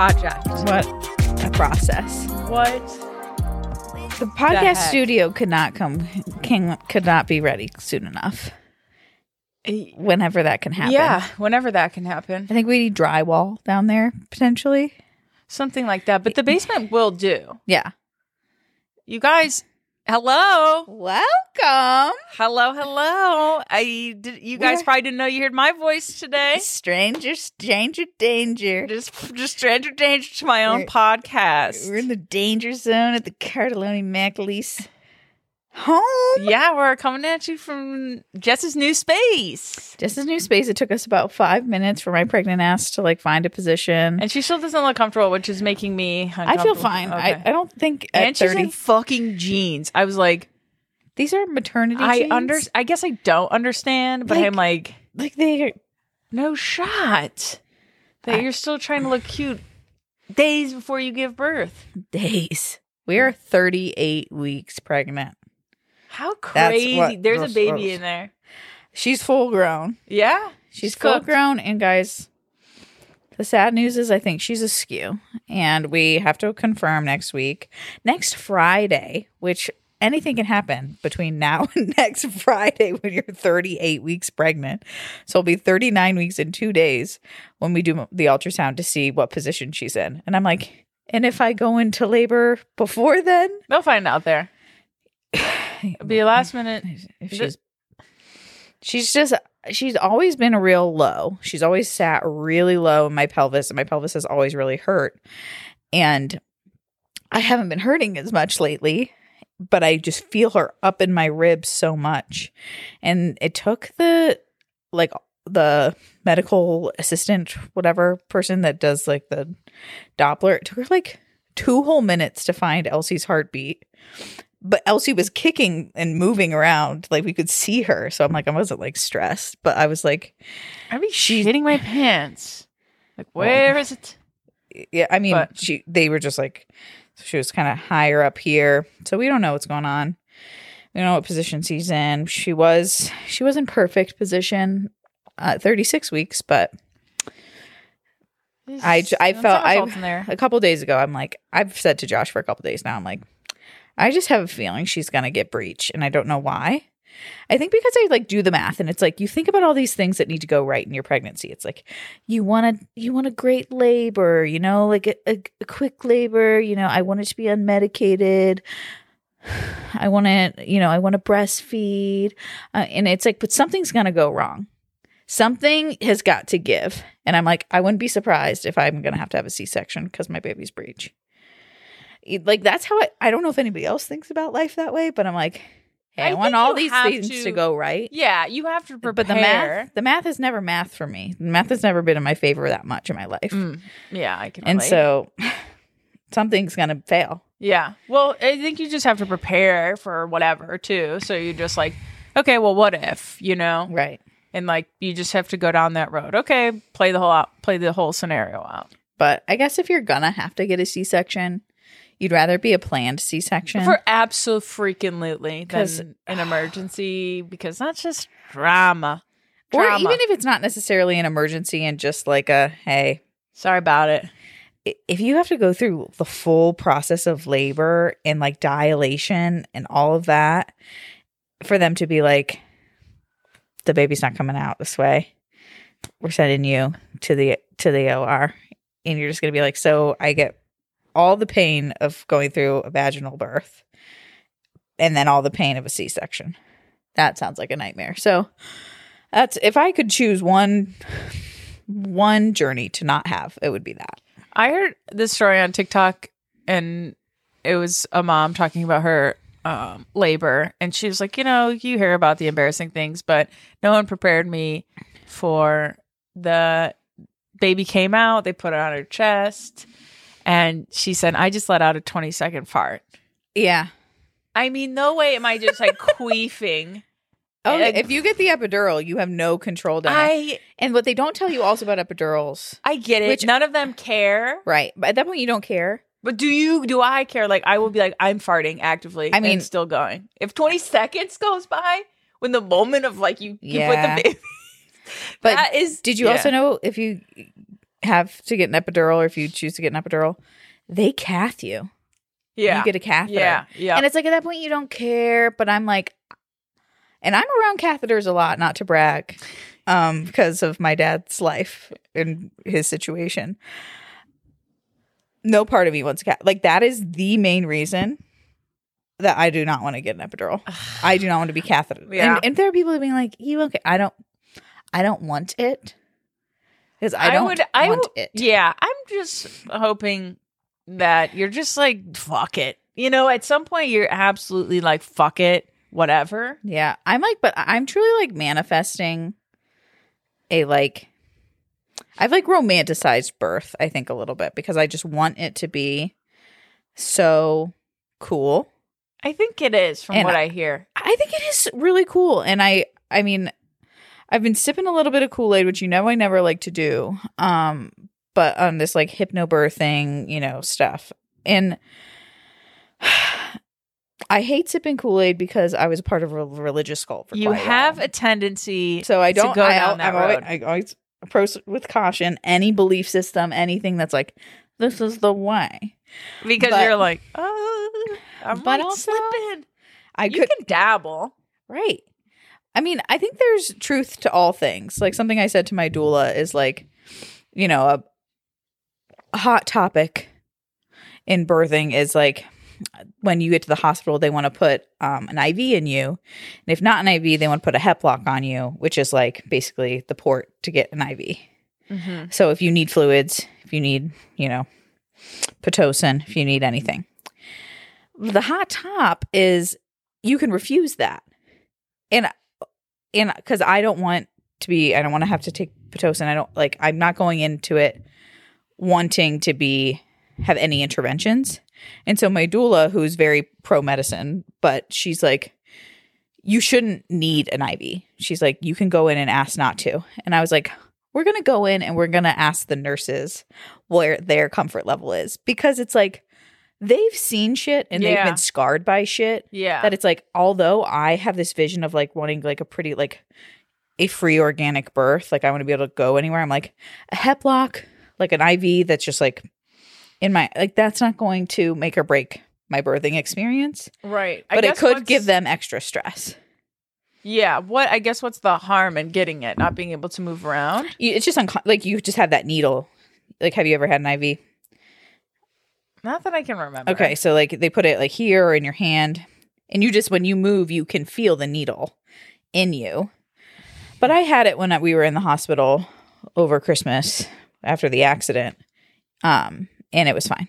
project. What a process. What? The podcast heck? studio could not come can could not be ready soon enough. Whenever that can happen. Yeah, whenever that can happen. I think we need drywall down there potentially. Something like that. But the basement will do. Yeah. You guys, hello. Welcome. Hello, hello. I did you guys We're- probably didn't know you heard my voice today. Stranger, stranger danger. Just just stranger danger to my own We're- podcast. We're in the danger zone at the Cartellone MacAleese home. yeah, we're coming at you from Jess's new space. A new space. It took us about five minutes for my pregnant ass to like find a position. And she still doesn't look comfortable, which is making me I feel fine. Okay. I, I don't think and she's 30. in fucking jeans. I was like, these are maternity I jeans. under I guess I don't understand, but Like- I'm like, like they no shot. That I- you're still trying to look cute days before you give birth. days. We are 38 weeks pregnant. How crazy. what There's a baby is. in there. She's full grown. Yeah. She's full cooked. grown. And guys, the sad news is I think she's askew. And we have to confirm next week. Next Friday, which anything can happen between now and next Friday when you're 38 weeks pregnant. So it'll be 39 weeks in two days when we do the ultrasound to see what position she's in. And I'm like, and if I go into labor before then, They'll find out there. Be a last minute. if she's she's just she's always been real low. She's always sat really low in my pelvis and my pelvis has always really hurt. And i haven't been hurting as much lately but i just feel her up in my ribs so much. And it took the like the medical assistant whatever person that does like the doppler it took her like two whole minutes to find elsie's heartbeat but Elsie was kicking and moving around, like we could see her. So I'm like, I wasn't like stressed, but I was like, I'd be She- shitting my pants. Like, where is it? yeah. I mean, But- she they were just like, she was kind of higher up here, so we don't know what's going on. We don't know what position she's in. She was she was in perfect position, uh, 36 weeks, but I I felt- I- a couple days ago, I'm like, I've said to Josh for a couple days now, I'm like, I just have a feeling she's gonna get breech, and I don't know why. I think because I like do the math, and it's like you think about all these things that need to go right in your pregnancy. It's like you want to you want a great labor, you know, like a, a, a quick labor. You know, I want it to be unmedicated. I want to, you know, I want to breastfeed, uh, and it's like, but something's gonna go wrong. Something has got to give, and I'm like, I wouldn't be surprised if I'm gonna have to have a C-section because my baby's breech. Like that's how I. I don't know if anybody else thinks about life that way, but I'm like, hey, I, I want all these things to, to- go right. Yeah, you have to prepare. But the math, the math is never math for me. Math has never been in my favor that much in my life, Mm, yeah, I can. and relate. so something's gonna fail. yeah, well, I think you just have to prepare for whatever too. So you just like, okay, well, what if you know? Right. And like, you just have to go down that road. Okay, play the whole out, play the whole scenario out. But I guess if you're gonna have to get a C-section, you'd rather be a planned C-section. For absolutely than an ah. emergency because that's just drama. or even if it's not necessarily an emergency and just like a hey, Sorry about it. if you have to go through the full process of labor and like dilation and all of that for them to be like the baby's not coming out this way we're sending you to the to the OR and you're just going to be like so I get all the pain of going through a vaginal birth and then all the pain of a C-section that sounds like a nightmare so that's if I could choose one one journey to not have it would be that I heard this story on TikTok, and it was a mom talking about her um, labor, and she was like, you know, you hear about the embarrassing things, but no one prepared me for the baby came out. They put it on her chest, and she said, I just let out a twenty second fart. yeah I mean, no way am I just like queefing. Oh. And- if you get the epidural, you have no control down. I And what they don't tell you also about epidurals, I get it. Which- None of them care. right? But at that point, you don't care. But do you? Do I care? Like I will be like I'm farting actively. I mean- and still going. If 20 seconds goes by, when the moment of like you, you Yeah. put the baby. But that is. Did you yeah. also know if you have to get an epidural or if you choose to get an epidural, they cath you. Yeah. You get a catheter. yeah. Yeah. And it's like at that point you don't care, but I'm like and I'm around catheters a lot, not to brag, um, because of my dad's life and his situation. No part of me wants a cat. Like that is the main reason that I do not want to get an epidural. I do not want to be cathetered. Yeah. And, and there are people being like, "You okay?" I don't. I don't want it because I I don't would- I want would- it. Yeah, I'm just hoping that you're just like fuck it. You know, at some point you're absolutely like fuck it, whatever. Yeah, I'm like, but I'm truly like manifesting a like. I've like romanticized birth, I think, a little bit because I just want it to be so cool. I think it is from And what I- I hear. I think it is really cool, and I, I mean, I've been sipping a little bit of Kool Aid, which you know I never like to do. Um, but on this like hypnobirthing, you know, stuff, and I hate sipping Kool Aid because I was part of a religious cult. For You a have while. a tendency So I don't go I, down that I'm always. I always approach with caution any belief system, anything that's like this is the way. because but- you're like, oh, I But also, slip in. I You could can dabble. right. I mean, I think there's truth to all things. Like something I said to my doula is like, you know, a, hot topic in birthing is like when you get to the hospital, they want to put um, an IV in you. And if not an IV, they want to put a HEP lock on you, which is like basically the port to get an IV. Mm-hmm. So if you need fluids, if you need, you know, Pitocin, if you need anything. The hot top is you can refuse that. And and cuz I don't want to be I don't want to have to take Pitocin. I don't like I'm not going into it wanting to be have any interventions. And so my doula who's very pro medicine, but she's like you shouldn't need an IV. She's like you can go in and ask not to. And I was like we're going to go in and we're going to ask the nurses where their comfort level is because it's like they've seen shit and they've been scarred by shit Yeah. that it's like although I have this vision of like wanting like a pretty like a free organic birth, like I want to be able to go anywhere. I'm like a heplock, like an IV that's just like in my like that's not going to make or break my birthing experience, right. I but it could give them extra stress. Yeah. What I guess what's the harm in getting it? Not being able to move around? It's just unco- like you just have that needle. Like, have you ever had an IV? Not that I can remember. Okay, so like they put it like here or in your hand, and you just when you move, you can feel the needle in you. But I had it when we were in the hospital over Christmas after the accident, um, and it was fine.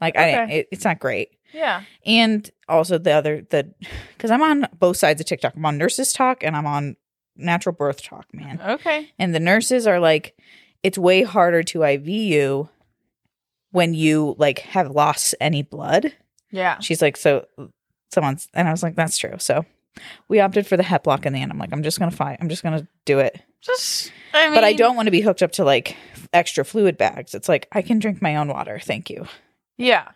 Like I, Okay. it, it's not great. Yeah. And also the other the because I'm on both sides of TikTok. I'm on nurses talk and I'm on natural birth talk, man. Okay. And the nurses are like, it's way harder to IV you when you like have lost any blood. Yeah. She's like, so someone's, and I was like, that's true. So we opted for the hep lock in the end. I'm like, I'm just gonna fight. I'm just gonna do it. Just. I mean, but I don't want to be hooked up to like extra fluid bags. It's like I can drink my own water, thank you. Yeah.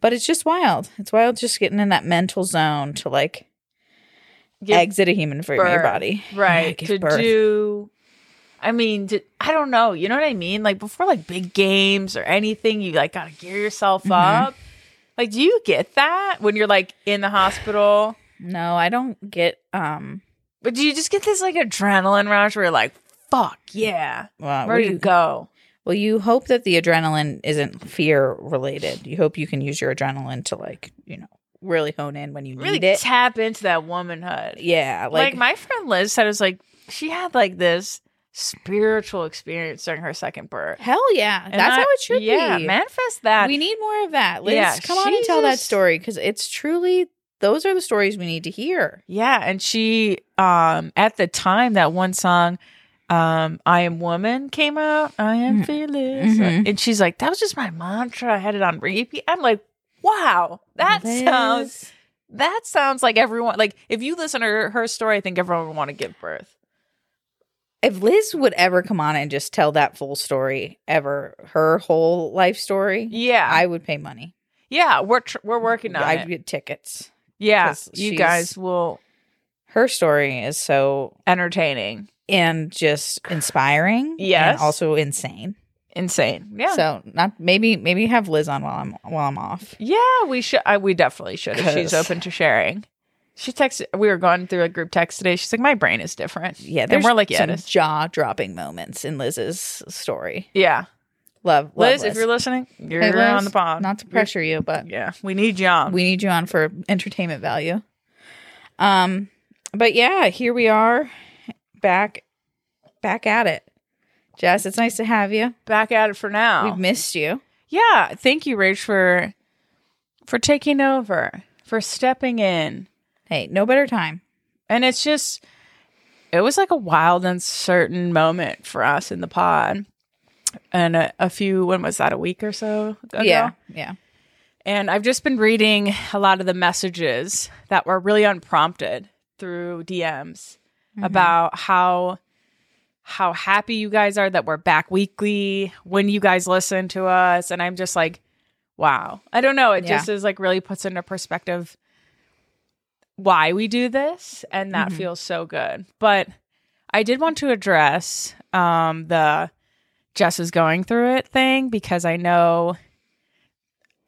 But it's just wild. It's wild just getting in that mental zone to like exit a human from your body, right give to birth. do i mean to, i don't know you know what i mean like before like big games or anything you like gotta gear yourself Mhm. up like do you get that when you're like in the hospital No, I don't get um. but do you just get this like adrenaline rush where you're like fuck yeah Well, ready we- to go Well, you hope that the adrenaline isn't fear related. You hope you can use your adrenaline to like, you know, really hone in when you really need it. tap into that womanhood yeah, like, like, my friend liz said it was like she had like this spiritual experience during her second birth hell yeah, And that's I- how it should yeah be. manifest that we need more of that. Liz, Yeah, come on and tell that story because it's truly those are the stories we need to hear. Yeah, and she um at the time that one song um I am woman came out, I am Mhm. fearless. Mhm. And she's like that was just my mantra. I had it on repeat. I'm like, "Wow, that Liz. sounds that sounds like everyone like if you listen to her, her story, I think everyone would want to give birth." If Liz would ever come on and just tell that full story, ever her whole life story, Yeah. I would pay money. yeah, we're tr- we're working on it. I'd it. get tickets. Yeah, you guys will Her story is so entertaining. and just inspiring. Yes. and also insane. insane. Yeah. So not maybe maybe have Liz on while I'm while I'm off. yeah, we should. I, we definitely should if she's open to sharing. She texted. We were going through a group text today. She's like, "My brain is different." Yeah, there's we're like, "Yeah, some jaw dropping moments in Liz's story. Yeah, Love, love Liz, if you're listening, you're Hey, Liz, on the pod. Not to pressure you, but Yeah, we need you on. we need you on for entertainment value. Um, but yeah, here we are, back, back at it. Jess, it's nice to have you. Back at it for now. We've missed you. yeah, thank you, Rach, for for taking over, for stepping in. Hey, no better time. And it's just, it was like a wild, uncertain moment for us in the pod. And a, a few, when was that, a week or so ago? Yeah, yeah. And I've just been reading a lot of the messages that were really unprompted through DMs mm-hmm. about how how happy you guys are that we're back weekly when you guys listen to us and I'm just like wow. I don't know, it Yeah. just is like really puts into perspective why we do this and that Mhm. feels so good. But I did want to address um the Jess is going through it thing because I know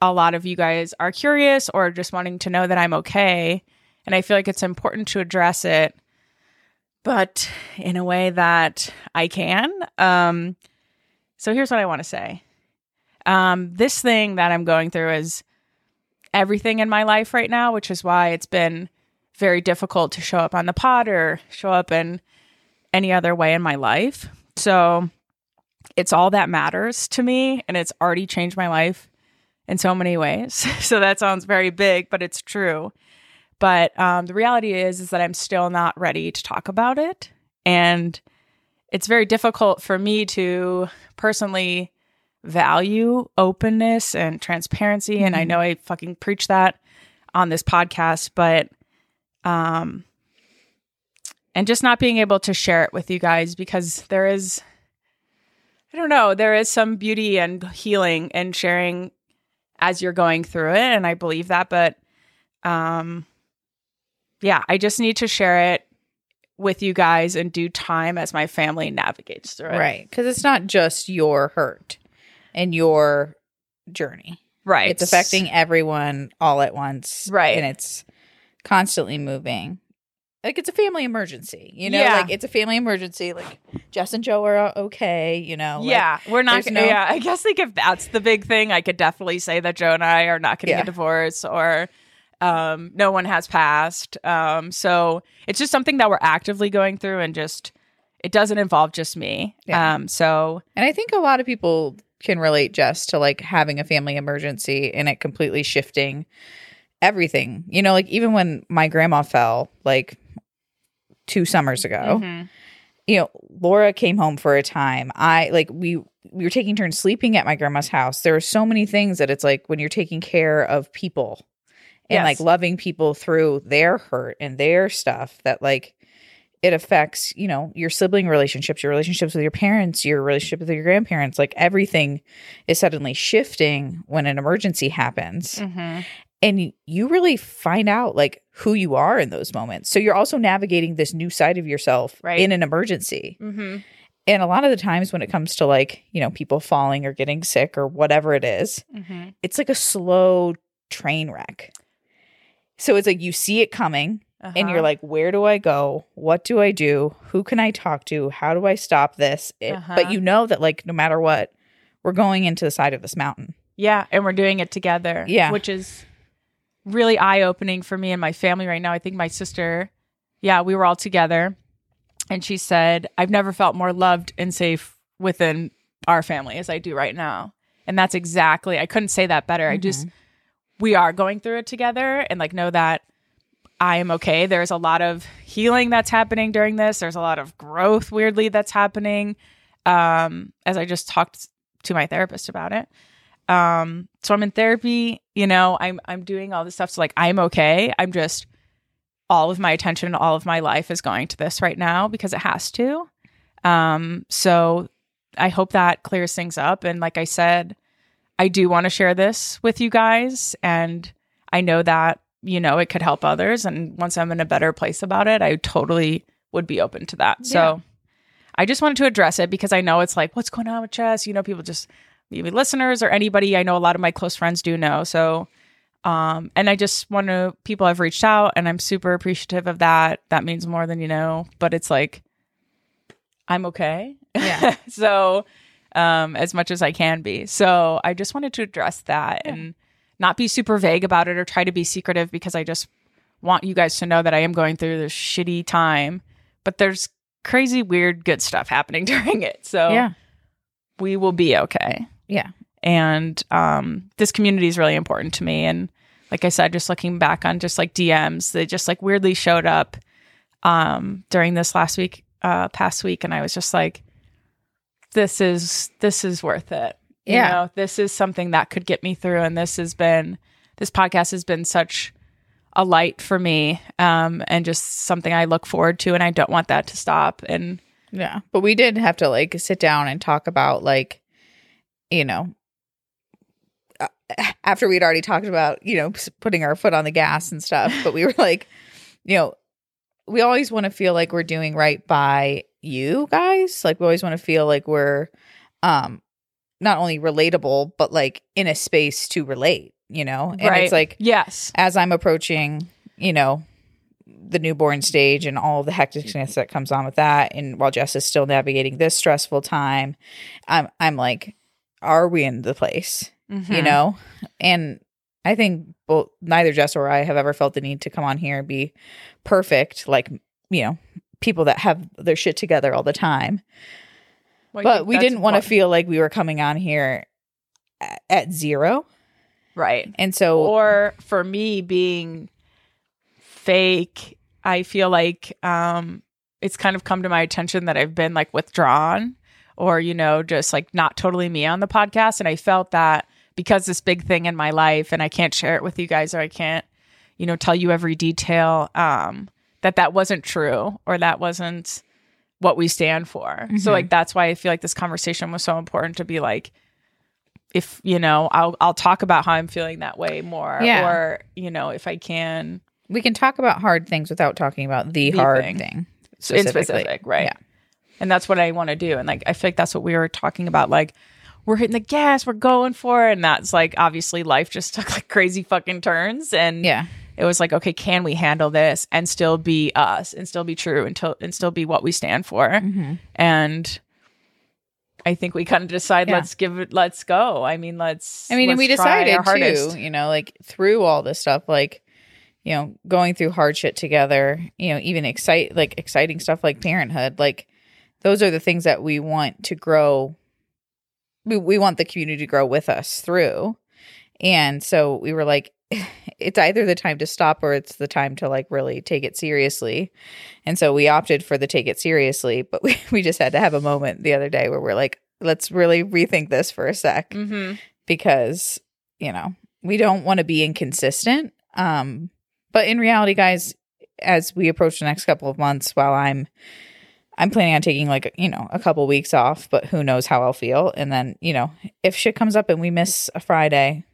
a lot of you guys are curious or just wanting to know that I'm okay. And I feel like it's important to address it, but in a way that I can. Um, so here's what I want to say um, this thing that I'm going through is everything in my life right now, which is why it's been very difficult to show up on the pod or show up in any other way in my life. So it's all that matters to me, and it's already changed my life in so many ways. so that sounds very big, but it's true. But um, the reality is, is that I'm still not ready to talk about it, and it's very difficult for me to personally value openness and transparency. And I Mhm. know I fucking preach that on this podcast, but um, and just not being able to share it with you guys because there is I don't know, there is some beauty and healing and sharing as you're going through it and I believe that but um yeah, I just need to share it with you guys in due time as my family navigates through it. Right. Because it's not just your hurt and your journey. Right. It's affecting everyone all at once. Right. And it's constantly moving. Like it's a family emergency, you know. Yeah. Like it's a family emergency. Like Jess and Joe are okay, you know. like- yeah, we're not. Gonna, no- yeah, I guess like if that's the big thing, I could definitely say that Joe and I are not to Yeah. get divorced, or um, no one has passed. Um, so it's just something that we're actively going through, and just it doesn't involve just me. Yeah. Um, so And I think a lot of people can relate just to like having a family emergency and it completely shifting everything. You know, like even when my grandma fell like two summers ago, mhm. you know, Laura came home for a time. I like we we were taking turns sleeping at my grandma's house. There are so many things that it's like when you're taking care of people and Yes. like loving people through their hurt and their stuff that like it affects, you know, your sibling relationships, your relationships with your parents, your relationship with your grandparents, like everything is suddenly shifting when an emergency happens Mhm. And you really find out like who you are in those moments. So you're also navigating this new side of yourself Right. in an emergency. Mhm. And a lot of the times when it comes to like, you know, people falling or getting sick or whatever it is, Mhm. it's like a slow train wreck. So it's like you see it coming and Uh-huh. you're like, where do I go? What do I do? Who can I talk to? How do I stop this? It- Uh-huh. But you know that like no matter what, we're going into the side of this mountain. Yeah, and we're doing it together. Yeah. Which is really eye opening for me and my family right now. I think my sister, yeah, we were all together and she said, I've never felt more loved and safe within our family as I do right now. And that's exactly, I couldn't say that better. I just, we are going through it together and like know that I am okay. There's a lot of healing that's happening during this. There's a lot of growth, weirdly, that's happening. Um, as I just talked to my therapist about it. Um, so I'm in therapy, you know, I'm I'm doing all this stuff. So like I'm okay. I'm just all of my attention, all of my life is going to this right now because it has to. Um, so I hope that clears things up. And like I said, I do want to share this with you guys. And I know that, you know, it could help others. And once I'm in a better place about it, I totally would be open to that. Yeah. So I just wanted to address it because I know it's like, what's going on with Jess? You know, people just maybe listeners or anybody I know a lot of my close friends do know. So um and I just want to people have reached out and I'm super appreciative of that. That means more than you know, but it's like I'm okay. Yeah. so um as much as I can be. So I just wanted to address that and not be super vague about it or try to be secretive because I just want you guys to know that I am going through this shitty time, but there's crazy weird good stuff happening during it. So yeah. we will be okay. Yeah. And um this community is really important to me and like I said just looking back on just like DMs, they just like weirdly showed up um during this last week uh past week and I was just like this is this is worth it. You Yeah. know, this is something that could get me through and this has been this podcast has been such a light for me um and just something I look forward to and I don't want that to stop and Yeah. But we did have to like sit down and talk about like, you know, uh, after we'd already talked about, you know, putting our foot on the gas and stuff, but we were like, you know, we always want to feel like we're doing right by you guys. Like we always want to feel like we're um not only relatable, but like in a space to relate, you know? And right. it's like yes. as I'm approaching, you know, the newborn stage and all the hecticness that comes on with that, and while Jess is still navigating this stressful time, I'm I'm like, are we in the place? You Mhm. know? And I think both neither Jess or I have ever felt the need to come on here and be perfect, like you know, people that have their shit together all the time. Well, but we didn't want to feel like we were coming on here at, at zero, right. and so or for me being fake i feel like um it's kind of come to my attention that i've been like withdrawn or you know just like not totally me on the podcast and i felt that because this big thing in my life and i can't share it with you guys or i can't you know tell you every detail um that that wasn't true or that wasn't what we stand for so Mhm. like that's why i feel like this conversation was so important to be like if you know i'll i'll talk about how i'm feeling that way more Yeah. or you know if i can we can talk about hard things without talking about the, The hard thing. thing. in specific right Yeah. And that's what i want to do and like i feel like that's what we were talking about like we're hitting the gas we're going for it and that's like obviously life just took like crazy fucking turns and Yeah. it was like okay can we handle this and still be us and still be true until and still be what we stand for Mm-hmm. and I think we kind of decide Yeah. let's give it let's go. I mean, let's I mean, and let's we decided our hardest. too, you know, like through all this stuff, like, you know, going through hard shit together, you know, even excite like exciting stuff like parenthood, like those are the things that we want to grow. We we want the community to grow with us through. And so we were like, it's either the time to stop or it's the time to like really take it seriously. And so we opted for the take it seriously, but we, we just had to have a moment the other day where we're like, let's really rethink this for a sec Mhm. because you know we don't want to be inconsistent um but in reality guys as we approach the next couple of months while i'm i'm planning on taking like you know a couple weeks off but who knows how i'll feel and then you know if shit comes up and we miss a friday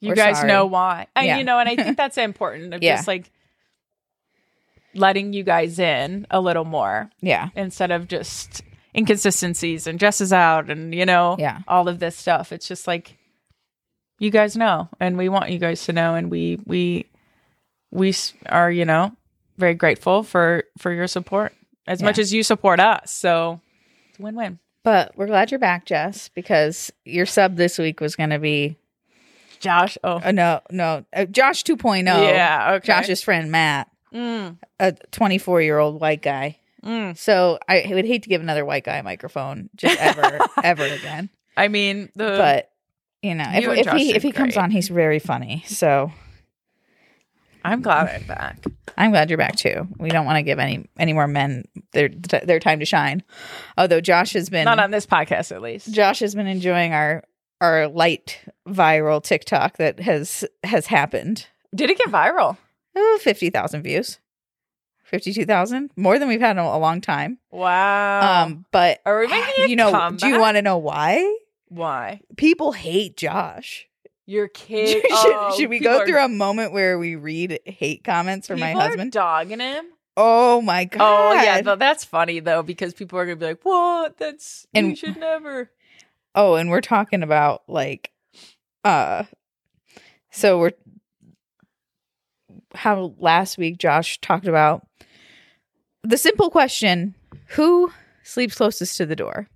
You guys sorry. know why. And Yeah. you know, and I think that's important of Yeah. just like letting you guys in a little more yeah instead of just inconsistencies and Jess is out and you know Yeah. all of this stuff. It's just like you guys know and we want you guys to know and we we we are, you know, very grateful for for your support as Yeah. much as you support us. So it's win-win. but we're glad you're back jess because your sub this week was going to be Josh, oh. uh, no no uh, josh 2.0 yeah, okay. josh's friend matt Mm, a 24 year old white guy mm. So I would hate to give another white guy a microphone just ever, ever again. I mean, the But you know, if, You if he if he comes on, he's very funny. So I'm glad I'm back. I'm glad you're back too. We don't want to give any any more men their their time to shine. Although Josh has been Not on this podcast, at least. Josh has been enjoying our our light viral TikTok that has has happened. Did it get viral? Oh, 50,000 views. 52,000, more than we've had in a, long time. Wow. um, but Are we making a you know, do you want to know why? Why? People hate Josh. Your kid. should, oh, should we go are- through a moment where we read hate comments from my people are husband? dogging him. Oh my god. Oh yeah, th- that's funny though because people are gonna be like, "What? That's you And- should never." Oh, and we're talking about like uh so we're how last week Josh talked about the simple question, who sleeps closest to the door?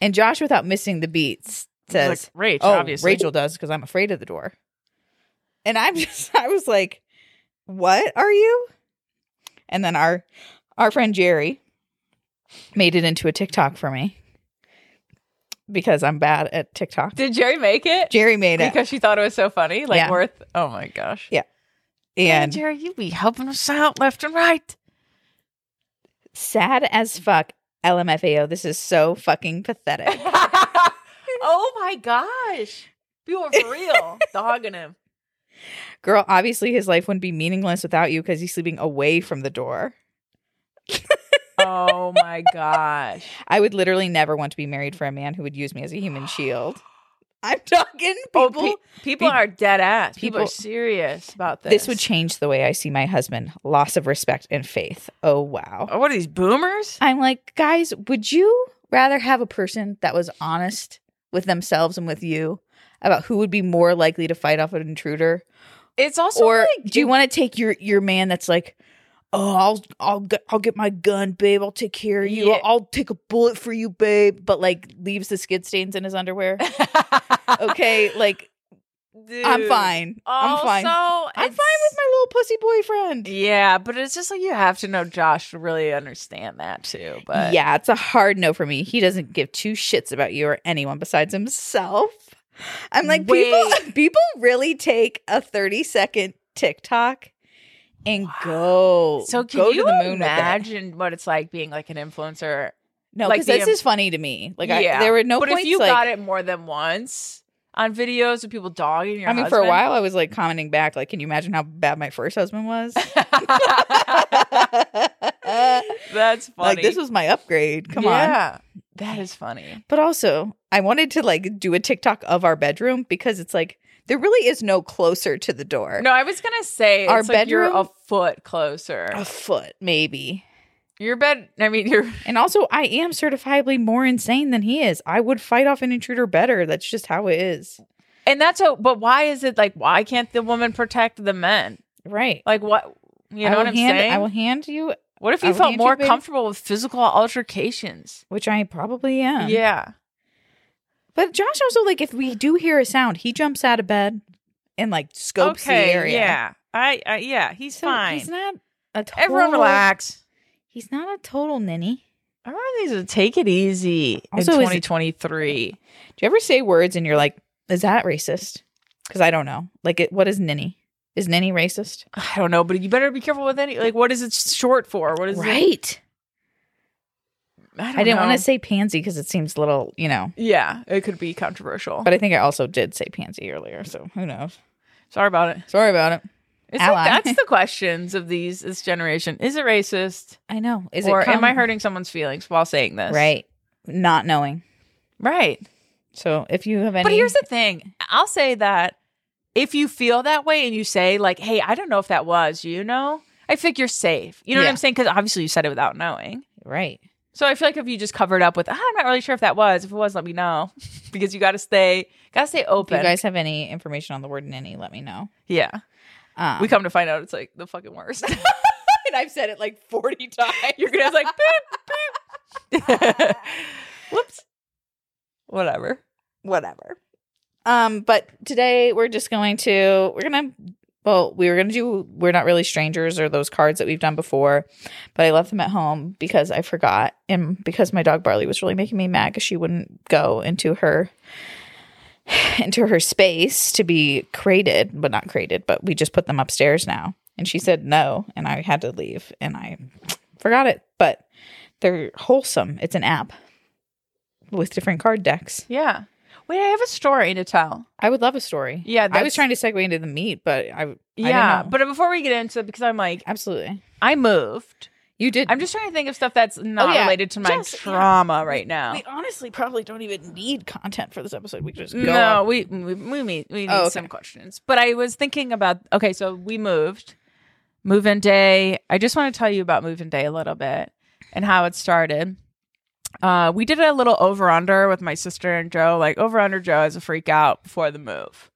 And Josh without missing the beats says, like, "Rach, "Oh, obviously." Rachel does because I'm afraid of the door." And I'm just I was like, "What are you?" And then our our friend Jerry made it into a TikTok for me because I'm bad at TikTok. Did Jerry make it? Jerry made it, because she thought it was so funny, like Yeah. worth. Oh my gosh! Yeah. Hey, and Jerry, you be helping us out left and right. sad as fuck. LMFAO. This is so fucking pathetic. oh my gosh! People are for real dogging him. Girl, obviously his life wouldn't be meaningless without you because he's sleeping away from the door. Oh my gosh! I would literally never want to be married for a man who would use me as a human shield. I'm talking Oh, people. pe- people pe- are dead ass. People, are serious about this. this would change the way I see my husband. Loss of respect and faith. Oh wow. Oh, what are these boomers? I'm like, guys, would you rather have a person that was honest with themselves and with you about who would be more likely to fight off an intruder? It's also or like, do you want to take your your man that's like, oh, I'll I'll get I'll get my gun, babe. I'll take care of you. Yeah. I'll, I'll take a bullet for you, babe. But like leaves the skid stains in his underwear. Okay, like Dude. I'm oh, fine. Also, I'm it's- fine with my little pussy boyfriend. Yeah, but it's just like you have to know Josh to really understand that too. But yeah, it's a hard no for me. He doesn't give two shits about you or anyone besides himself. I'm like, people Wait. people really take a 30 second TikTok and go So can go you to the moon imagine what it's like being like an influencer? No, because the this im- is funny to me. Like, yeah, I, there were no But points. if you like, got it more than once on videos of people dogging your, I mean, for a while, I was like commenting back, like, "Can you imagine how bad my first husband was?" That's funny. like, this was my upgrade. Come on. yeah, that is funny. But also, I wanted to like do a TikTok of our bedroom because it's like there really is no closer to the door. No, I was gonna say Our it's like you're bedroom- a foot closer. a foot maybe. Your bed. I mean, you're. And also, I am certifiably more insane than he is. I would fight off an intruder better. That's just how it is. And that's how, But why is it like? Why can't the woman protect the men? Right. Like what? You know what I'm hand, saying? I will hand you, what if you felt hand you, more comfortable with physical altercations? which I probably am. yeah. But Josh also like if we do hear a sound, he jumps out of bed and like scopes okay. the area. Yeah. I. I yeah. He's So fine. He's not a total, Everyone relax. He's not a total ninny. Everyone needs to take it easy Also, in is it- 2023. Do you ever say words and you're like, is that racist? Because I don't know. Like, it, what is ninny? Is ninny racist? I don't know, but you better be careful with any. Like, what is it short for? What is it? Right. I, I didn't want to say pansy because it seems a little, you know. Yeah, it could be controversial. But I think I also did say pansy earlier, so who knows? Sorry about it. Sorry about it. It's Ally. like that's the questions of these this generation. Is it racist? I know. Is or it am I hurting someone's feelings while saying this? Right. Not knowing. Right. So if you have any, But here's the thing. I'll say that if you feel that way and you say like, "Hey, I don't know if that was," you know, I think you're safe. You know what I'm saying? Because obviously you said it without knowing. right. So I feel like if you just covered up with, "Ah, I'm not really sure if that was. If it was, let me know, because you got to stay, got to stay if open. you guys have any information on the word ninny, let me know. yeah. Um, We come to find out it's like the fucking worst. and I've said it like forty times. You're gonna have like beep beep. Whoops. Whatever. whatever. Um, but today we're just going to we're gonna well, we were gonna do we're not really strangers or those cards that we've done before, but I left them at home because I forgot and because my dog Barley was really making me mad because she wouldn't go into her into her space to be crated, but not crated, but we just put them upstairs now. And she said no, and I had to leave and I forgot it. But they're Holsom. It's an app with different card decks. Yeah. Wait, I have a story to tell. I would love a story. Yeah, I was trying to segue into the meat, but I, I Yeah, know. but before we get into it, because I'm like, absolutely. I moved. You did. I'm just trying to think of stuff that's not Oh, yeah. related to my Just- yeah. trauma right now. We honestly probably don't even need content for this episode. We just go. no, we we we need we need Oh, okay. some questions. But I was thinking about okay, so we moved move in day. I just want to tell you about move in day a little bit and how it started. Uh, we did a little over under with my sister and Joe, like over under Joe as a freak out before the move.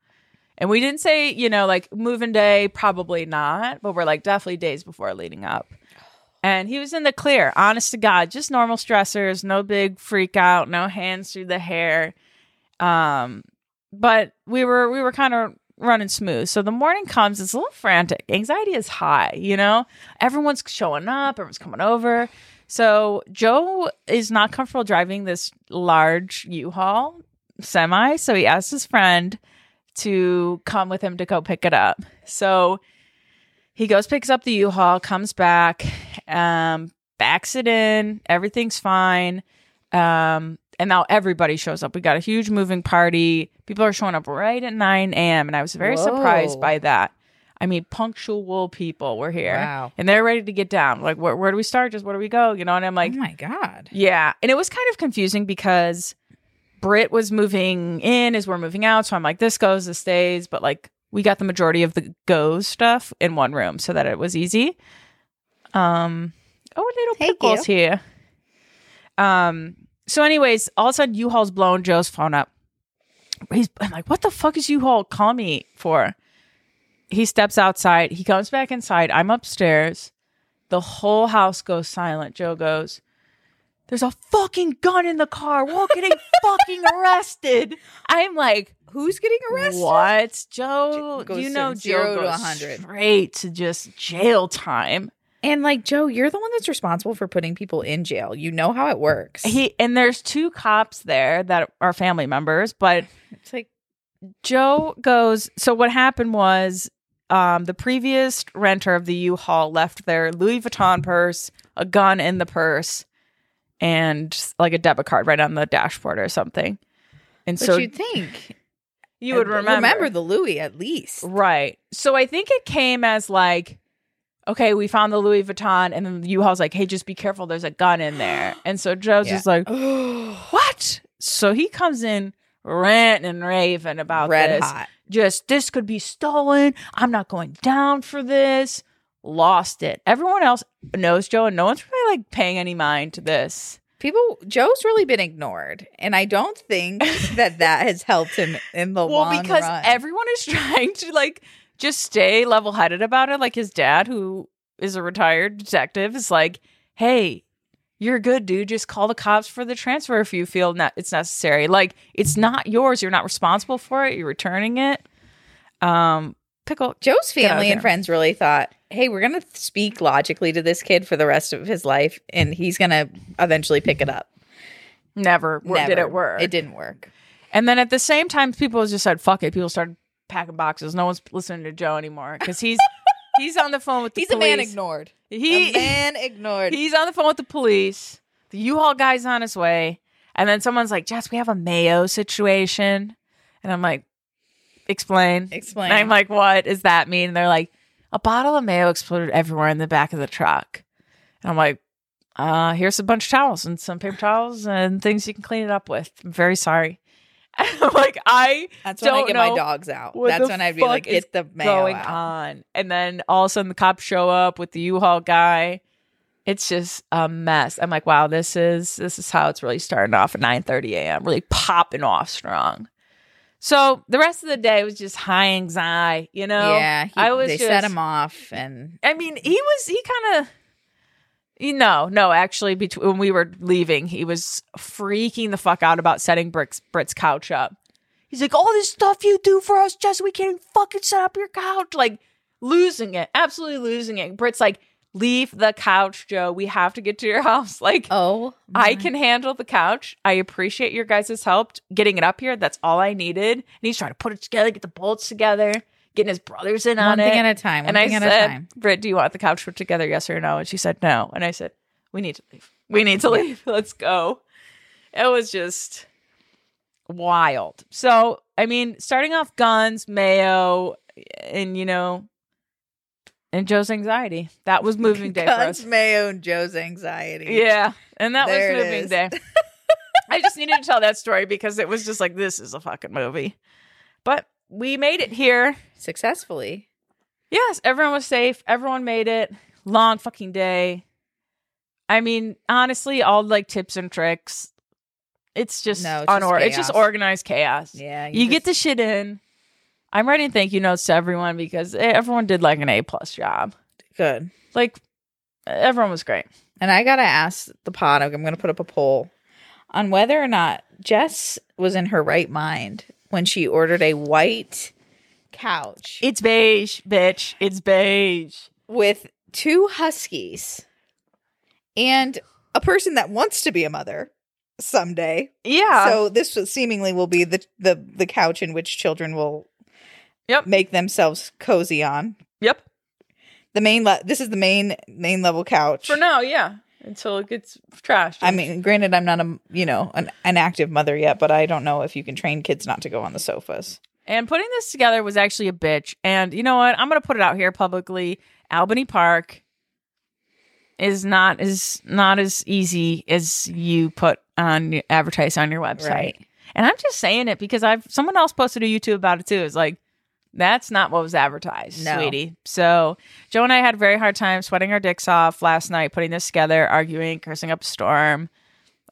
And we didn't say, you know, like moving day, probably not, but we're like definitely days before leading up. And he was in the clear, honest to God, just normal stressors, no big freak out, no hands through the hair. Um, but we were we were kind of running smooth. So the morning comes, it's a little frantic. Anxiety is high, you know? Everyone's showing up, everyone's coming over. So Joe is not comfortable driving this large U-Haul semi, so he asked his friend to come with him to go pick it up. So he goes, picks up the U-Haul, comes back, um, backs it in, everything's fine. Um, and now everybody shows up. We got a huge moving party. People are showing up right at 9 a.m. And I was very surprised by that. I mean, punctual people were here. Wow. And they're ready to get down. Like, where, where do we start? Just where do we go? You know, and I'm like, oh my god. yeah. And it was kind of confusing because Brit was moving in as we're moving out. So I'm like, this goes, this stays. But like, we got the majority of the goes stuff in one room so that it was easy. Um, oh, little pickles here. Um, so, anyways, all of a sudden, U-Haul's blowing Joe's phone up. He's, I'm like, what the fuck is U-Haul calling me for? He steps outside. He comes back inside. I'm upstairs. The whole house goes silent. Joe goes, There's a fucking gun in the car. We're getting fucking arrested. I'm like, Who's getting arrested? What? Joe, Goes you know Joe to goes 100. straight to just jail time. And like Joe, you're the one that's responsible for putting people in jail. You know how it works. He and there's two cops there that are family members, but it's like Joe goes, so what happened was um, the previous renter of the U-Haul left their Louis Vuitton purse, a gun in the purse, and like a debit card right on the dashboard or something. And but so you'd think you would uh, remember. the Louis at least. Right. So I think it came as like, okay, we found the Louis Vuitton, and then the U-Haul's like, hey, just be careful, there's a gun in there. And so Joe's Yeah. just like, what? So he comes in ranting and raving about Red this. hot. Just this could be stolen. I'm not going down for this. Lost it. Everyone else knows Joe, and no one's really like paying any mind to this. People, Joe's really been ignored, and I don't think that that has helped him in the well long because run. everyone is trying to like just stay level-headed about it. Like his dad who is a retired detective is like hey you're good dude. Just call the cops for the transfer if you feel ne- it's necessary. Like it's not yours. You're not responsible for it. You're returning it. Um pickle Joe's Get out of family and friends really thought, "Hey, we're gonna speak logically to this kid for the rest of his life, and he's gonna eventually pick it up." never, wor- did it work It didn't work. and then at the same time people just said fuck it people started packing boxes no one's listening to joe anymore because he's he's on the phone with the He's a man police. ignored. he a man ignored. He's on the phone with the police. The U-Haul guy's on his way. And then someone's like, Jess, we have a Mayo situation. And I'm like, explain. Explain. And I'm like, what does that mean? And they're like, a bottle of Mayo exploded everywhere in the back of the truck. And I'm like, uh, here's a bunch of towels and some paper towels and things you can clean it up with. I'm very sorry. And I'm like, I That's when I get my dogs out. That's when I'd be like, "Get the mayo going out." on. And then all of a sudden the cops show up with the U-Haul guy. It's just a mess. I'm like, wow, this is this is how it's really starting off at 9 30 a.m. Really popping off strong. So the rest of the day was just high anxiety, you know? yeah, he, I was they just, set him off, and I mean, he was he kind of you know, no, actually between when we were leaving, he was freaking the fuck out about setting Brit's, Britt's couch up. He's like, all this stuff you do for us, Jess, we can't even fucking set up your couch. Like losing it, absolutely losing it. Brit's like, leave the couch, Joe. We have to get to your house. Like, oh, I can handle the couch. I appreciate your guys' help getting it up here. That's all I needed. And he's trying to put it together, get the bolts together, getting his brothers in on one it. thing at a time. One and I thing at a said, time. Britt, do you want the couch put together? Yes or no? And she said no. And I said, we need to leave. We need to leave. Let's go. It was just wild. So, I mean, starting off guns, mayo, and, you know, and Joe's anxiety. That was moving day for Guns, us. Mayo, and Joe's anxiety. Yeah. And that There was moving day. I just needed to tell that story because it was just like, this is a fucking movie. But we made it here. successfully. Yes, everyone was safe. Everyone made it. Long fucking day. I mean, honestly, all like tips and tricks. It's just No, it's just it's just organized chaos. Yeah, You, get the shit in. I'm writing thank you notes to everyone because everyone did like an A plus job. good. Like everyone was great. And I gotta ask the pod. I'm gonna put up a poll on whether or not Jess was in her right mind when she ordered a white couch It's beige, bitch. It's beige. with two huskies and a person that wants to be a mother someday. Yeah. So this seemingly will be the the the couch in which children will Yep. make themselves cozy on. yep. The main le- this is the main main level couch. For now, yeah. Until it gets trashed. I mean, granted, I'm not a you know an, an active mother yet, but I don't know if you can train kids not to go on the sofas. And putting this together was actually a bitch. And you know what? I'm going to put it out here publicly. Albany Park is not as not as easy as you put on advertise on your website. Right. And I'm just saying it because I've someone else posted a YouTube about it too. It's like that's not what was advertised, No. sweetie. So Joe and I had a very hard time sweating our dicks off last night, putting this together, arguing, cursing up a storm.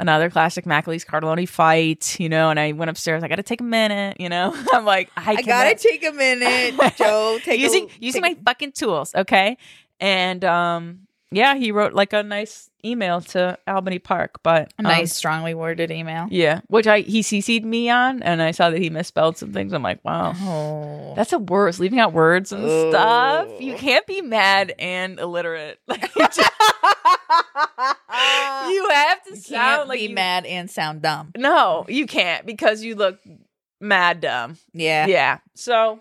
Another classic MacAleese Cartellone fight, you know, and I went upstairs. I got to take a minute, you know. I'm like, I, I gotta take a minute, Joe. Take using a, using my fucking tools, okay? And um, yeah, he wrote like a nice email to Albany Park, but a um, nice, strongly worded email. yeah, which I he cc'd me on, and I saw that he misspelled some things. I'm like, wow, Oh, that's a worst. Leaving out words and stuff. Oh. You can't be mad and illiterate. Like, you, just- you have to You sound can't like be you- mad and sound dumb. No, you can't because you look mad dumb. Yeah. Yeah. So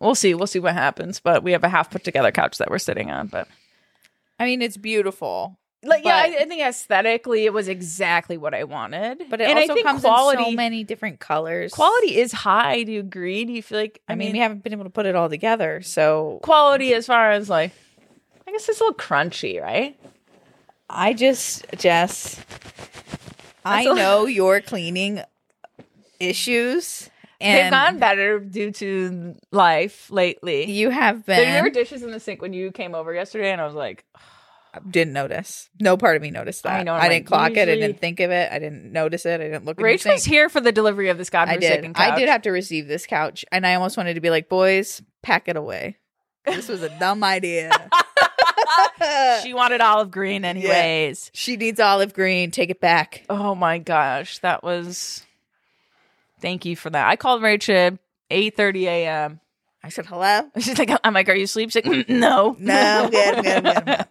we'll see. We'll see what happens. But we have a half put together couch that we're sitting on. But I mean, it's beautiful, like, yeah, I, I think aesthetically, it was exactly what I wanted. but it and also I comes quality, in so many different colors. quality is high. Do you agree? Do you feel like? I mean, we haven't been able to put it all together, so quality as far as like, I guess it's a little crunchy, right? I just, Jess, I know your cleaning issues, They've and gotten better due to life lately. you have been. There were dishes in the sink when you came over yesterday, and I was like, Didn't notice. No part of me noticed that. I know, I'm I like, didn't clock it. I usually- didn't think of it. I didn't notice it. I didn't look at Rach the was here for the delivery of this I godforsaken did. couch. I did have to receive this couch, and I almost wanted to be like, "Boys, pack it away." This was a dumb idea. she wanted olive green anyways. she needs olive green. Take it back. Oh my gosh, that was. Thank you for that. I called Rachel eight thirty a.m. I said, "Hello." She's like, "I'm like, are you asleep?" She's like, "Mm, "No, No, I'm good, I'm good, I'm good.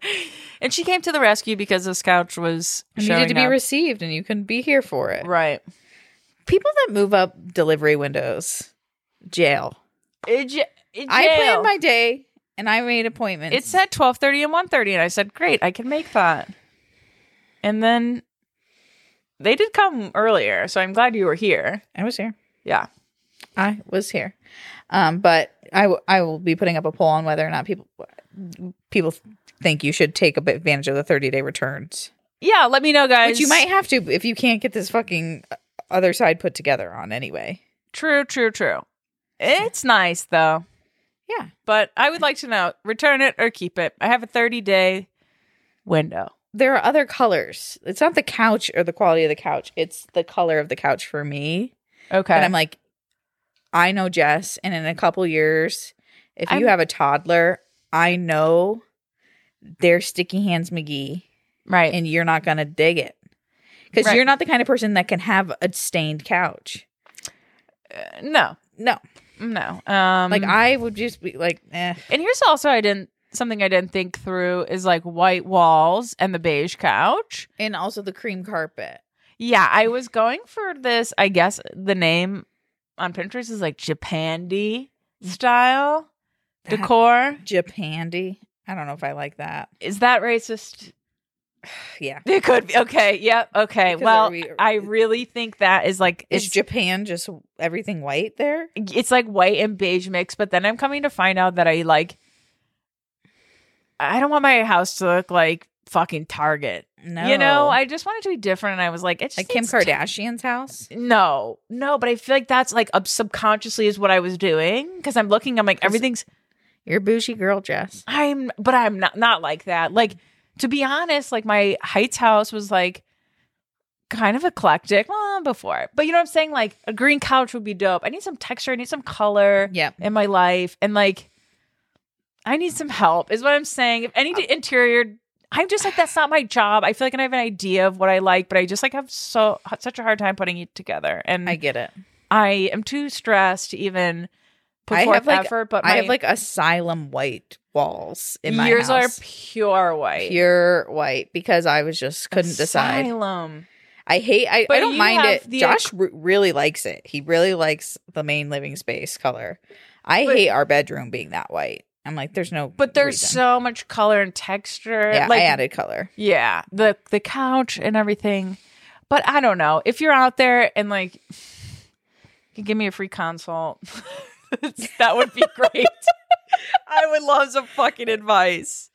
And she came to the rescue because this couch was needed to be up. received, and you couldn't be here for it. right. People that move up delivery windows, jail. It, j- it I planned my day, and I made appointments. It said twelve thirty and one thirty, and I said, "Great, I can make that." And then they did come earlier, so I'm glad you were here. I was here. Yeah. I was here. Um, but I, w- I will be putting up a poll on whether or not people people think you should take advantage of the 30 day returns. Yeah, let me know, guys. Which you might have to if you can't get this fucking uh, other side put together on anyway. True, true, true. It's nice though. Yeah. But I would like to know return it or keep it. I have a 30 day window. There are other colors. It's not the couch or the quality of the couch. It's the color of the couch for me. Okay. And I'm like, I know Jess, and in a couple years, if you I'm- have a toddler, I know they're sticky hands McGee. right. and you're not going to dig it because Right. you're not the kind of person that can have a stained couch. Uh, no. No, No. Um like I would just be like, eh. And here's also I didn't something I didn't think through is like white walls and the beige couch. And also the cream carpet. Yeah, I was going for this, I guess the name on Pinterest is like Japandi style decor. Japandi. I don't know if I like that. Is that racist? Yeah, It could be. Okay. Yep. Okay. Because well, we- I really think that is like is Japan just everything white there? it's like white and beige mix, but then I'm coming to find out that I like I don't want my house to look like fucking Target. No, You know, I just want it to be different and I was like, it's like Kim Kardashian's house. No, no, but I feel like that's like up subconsciously is what I was doing because I'm looking. I'm like, everything's You're bougie girl, Jess. I'm, but I'm not not like that. Like to be honest, like my Heights house was like kind of eclectic well, before, but you know what I'm saying. Like a green couch would be dope. I need some texture. I need some color Yep. in my life, and like I need some help. Is what I'm saying. If any uh, interior. I'm just like that's not my job. I feel like I have an idea of what I like, but I just like have so such a hard time putting it together. And I get it. I am too stressed to even put I forth have, like- effort. But I have like asylum white walls in my yours house. are pure white. pure white because I was just couldn't decide. Asylum. I hate. I, I don't mind it. Josh r- really likes it. He really likes the main living space color. I But- hate our bedroom being that white. I'm like, there's no. But there's reason. so much color and texture. yeah. like, I added color. Yeah, the the couch and everything. But I don't know if you're out there and like, you can give me a free consult. that would be great. I would love some fucking advice.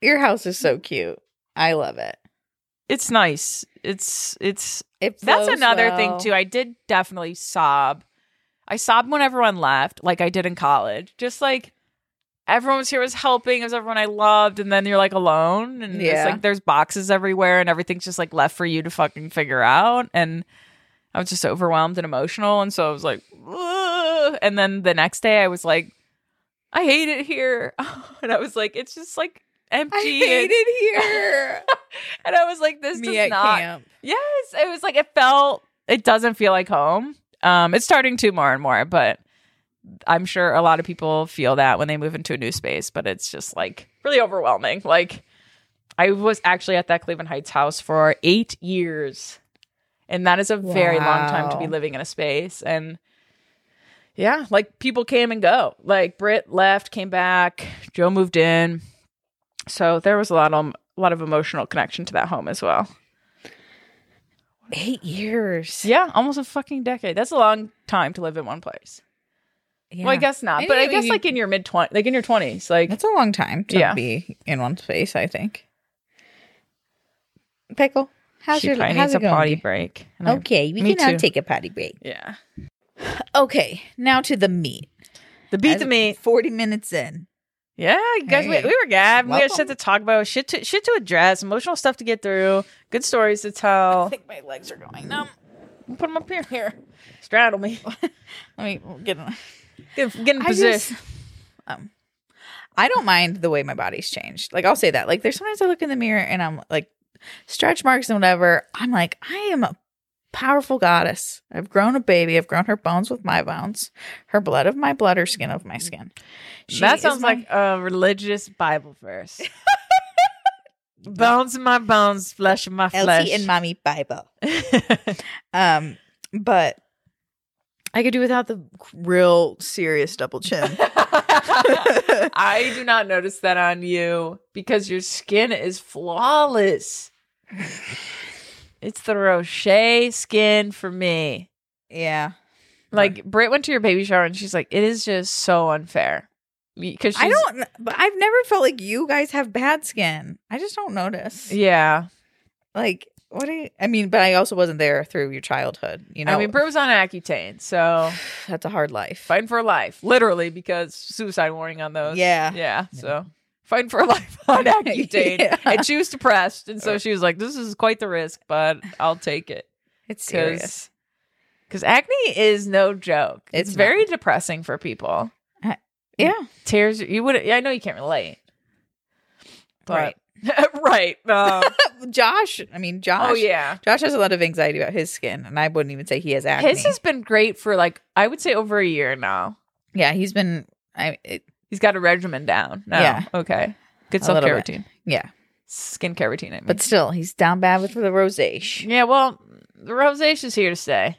Your house is so cute. I love it. It's nice. It's it's It That's flows another thing too. I did definitely sob. I sobbed when everyone left, like I did in college. Just like everyone was here was helping, it was everyone I loved, and then you're like alone, and Yeah. it's like there's boxes everywhere, and everything's just like left for you to fucking figure out. And I was just overwhelmed and emotional, and so I was like, "Ugh." and then the next day I was like, I hate it here, and I was like, it's just like empty. I hate and, it here. and I was like, this Me does not camp. Yes, it was like it felt. It doesn't feel like home. Um, it's starting to more and more, but I'm sure a lot of people feel that when they move into a new space. But it's just like really overwhelming. Like I was actually at that Cleveland Heights house for eight years, and that is a very long time to be living in a space. And yeah, like people came and go. Like Britt left, came back. Joe moved in, so there was a lot of a lot of emotional connection to that home as well. Eight years. Yeah, almost a fucking decade. That's a long time to live in one place. Yeah. Well, I guess not, And but I guess like in your mid twenty, like in your twenties, like That's a long time to Yeah. be in one space. I think. Pickle, how's she your probably how's needs it a going? potty break. And I- Okay, we Me can now too. take a potty break. yeah. Okay, now to the meat. The beat As the meat. Forty minutes in. Yeah, you guys, Hey. we, we were good. We had shit to talk about, shit to shit to address, emotional stuff to get through, good stories to I tell. think my legs are going numb. Put them up here. Here, straddle me. Let me get. in- Get, get in I position. just, um, I don't mind the way my body's changed. Like I'll say that. Like there's sometimes I look in the mirror and I'm like stretch marks and whatever. I'm like I am a powerful goddess. I've grown a baby. I've grown her bones with my bones, her blood of my blood, her skin of my skin. She that sounds my- like a religious Bible verse. bones in my bones, flesh in my flesh. Elsie and mommy Bible. Um, but I could do without the real serious double chin. I do not notice that on you because your skin is flawless. It's the Rocher skin for me. yeah, Like Britt went to your baby shower and she's like, it is just so unfair because I don't. But I've never felt like you guys have bad skin. I just don't notice. Yeah, Like what? Do you, I mean, but I also wasn't there through your childhood. You know, I mean, Britt was on Accutane, so that's a hard life. fighting for life, literally because suicide warning on those. Yeah. yeah. So fighting for life on Accutane, Yeah. and she was depressed, and so she was like, "This is quite the risk, but I'll take it." It's serious. Because acne is no joke. It's, It's very depressing for people. Yeah, Tears. You would. I know you can't relate. right. But, right. Um, Josh. I mean, Josh. oh yeah. Josh has a lot of anxiety about his skin, and I wouldn't even say he has acne. His has been great for like I would say over a year now. yeah, he's been. I it, He's got a regimen down. Now. Yeah. Okay. Good A self little care bit. routine. yeah, Skincare routine. I mean. but still, he's down bad with the rosacea. yeah. Well, the rosacea is here to stay.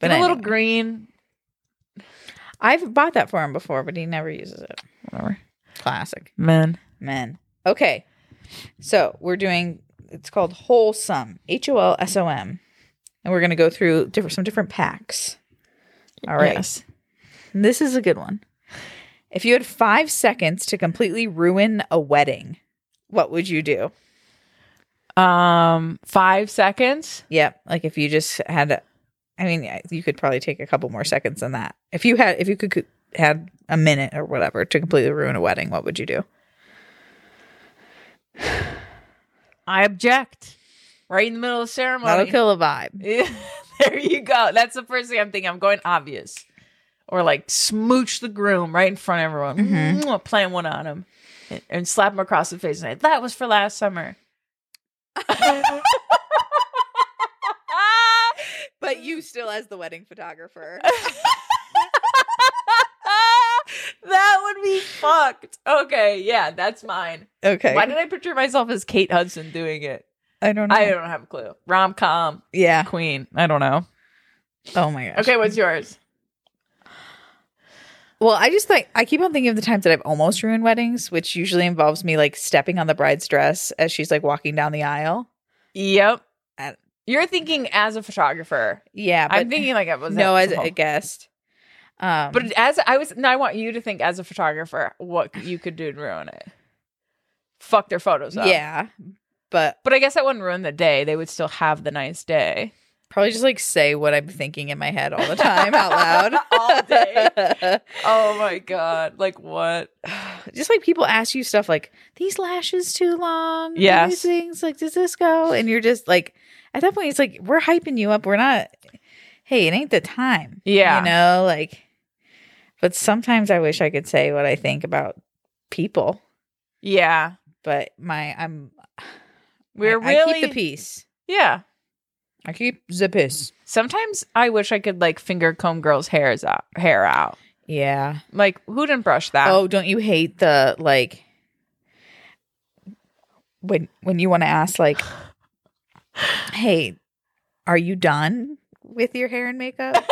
But a little anyway. green. I've bought that for him before, but he never uses it. Whatever. Classic Men. men. Okay, so we're doing. It's called Holsom. H O L S O M, and we're gonna go through different some different packs. All right. Yes. This is a good one. If you had five seconds to completely ruin a wedding, what would you do? Um, five seconds. Yep. Like if you just had, I mean, you could probably take a couple more seconds than that. If you had, if you could, could had a minute or whatever to completely ruin a wedding, what would you do? I object. Right in the middle of the ceremony. That'll kill a vibe. there you go. That's the first thing I'm thinking. I'm going obvious. Or like smooch the groom right in front of everyone, Mhm. Plant one on him, and, and slap him across the face and say, "That was for last summer." But you still as the wedding photographer. that would be fucked. Okay, yeah, that's mine. Okay. Why did I picture myself as Kate Hudson doing it? I don't know. I don't have a clue. Rom com yeah. queen. I don't know. Oh my gosh. Okay, what's yours? Well, I just like I keep on thinking of the times that I've almost ruined weddings, which usually involves me like stepping on the bride's dress as she's like walking down the aisle. Yep. I- You're thinking as a photographer. Yeah, but I'm thinking like I was no as a guest. Um, But as I was, no, I want you to think as a photographer what you could do to ruin it. Fuck their photos up. yeah, but But I guess that wouldn't ruin the day. They would still have the nice day. Probably just like say what I'm thinking in my head all the time out loud All day. Oh my god! Like what? just like people ask you stuff like these lashes too long. Yes. these things like does this go? And you're just like at that point it's like we're hyping you up. We're not. Hey, it ain't the time. Yeah. you know, like. But sometimes I wish I could say what I think about people. Yeah, But my I'm we're I, really I keep the peace. yeah. I keep the peace. Sometimes I wish I could like finger comb girls' hairs out, hair out. Yeah. Like who didn't brush that? Oh, don't you hate the like when when you want to ask like, "Hey, are you done with your hair and makeup?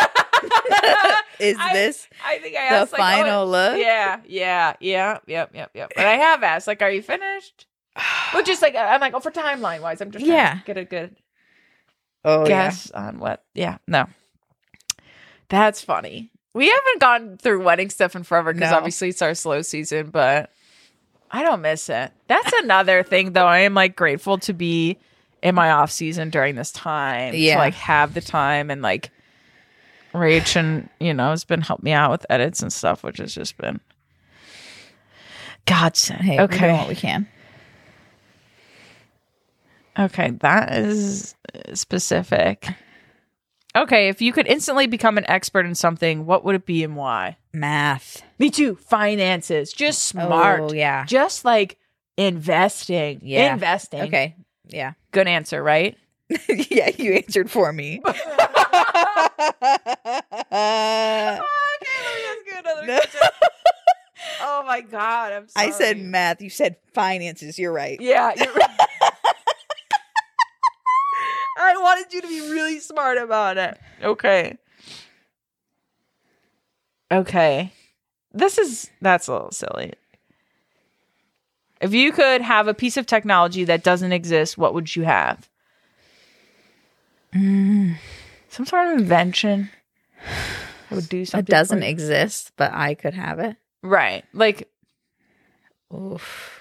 Is I- this I think I the asked like, oh, final look?" Yeah, yeah, yeah, yep, yep, yep. But I have asked, like, are you finished? Well, just like I'm like, oh, for timeline wise, I'm just trying Yeah. to get a good Oh yeah. guess on what. Yeah, no, that's funny. We haven't gone through wedding stuff in forever because No. obviously it's our slow season, but I don't miss it. That's another thing, though. I am like grateful to be in my off season during this time. Yeah. to like have the time and like Rach and you know has been helping me out with edits and stuff, which has just been godsend. Hey, okay, what we can. Okay, that is specific. Okay, if you could instantly become an expert in something, what would it be and why? Math. Me too. Finances, just smart. Oh, yeah. just like investing. Yeah. investing. Okay. Yeah. good answer, right? yeah, you answered for me. No. oh my god, I'm sorry. I said math. You said finances. You're right. Yeah, you're right. I wanted you to be really smart about it. Okay. Okay. This is that's a little silly. If you could have a piece of technology that doesn't exist, what would you have? Mm. Some sort of invention that would do something. It doesn't exist, but I could have it. right. Like Oof.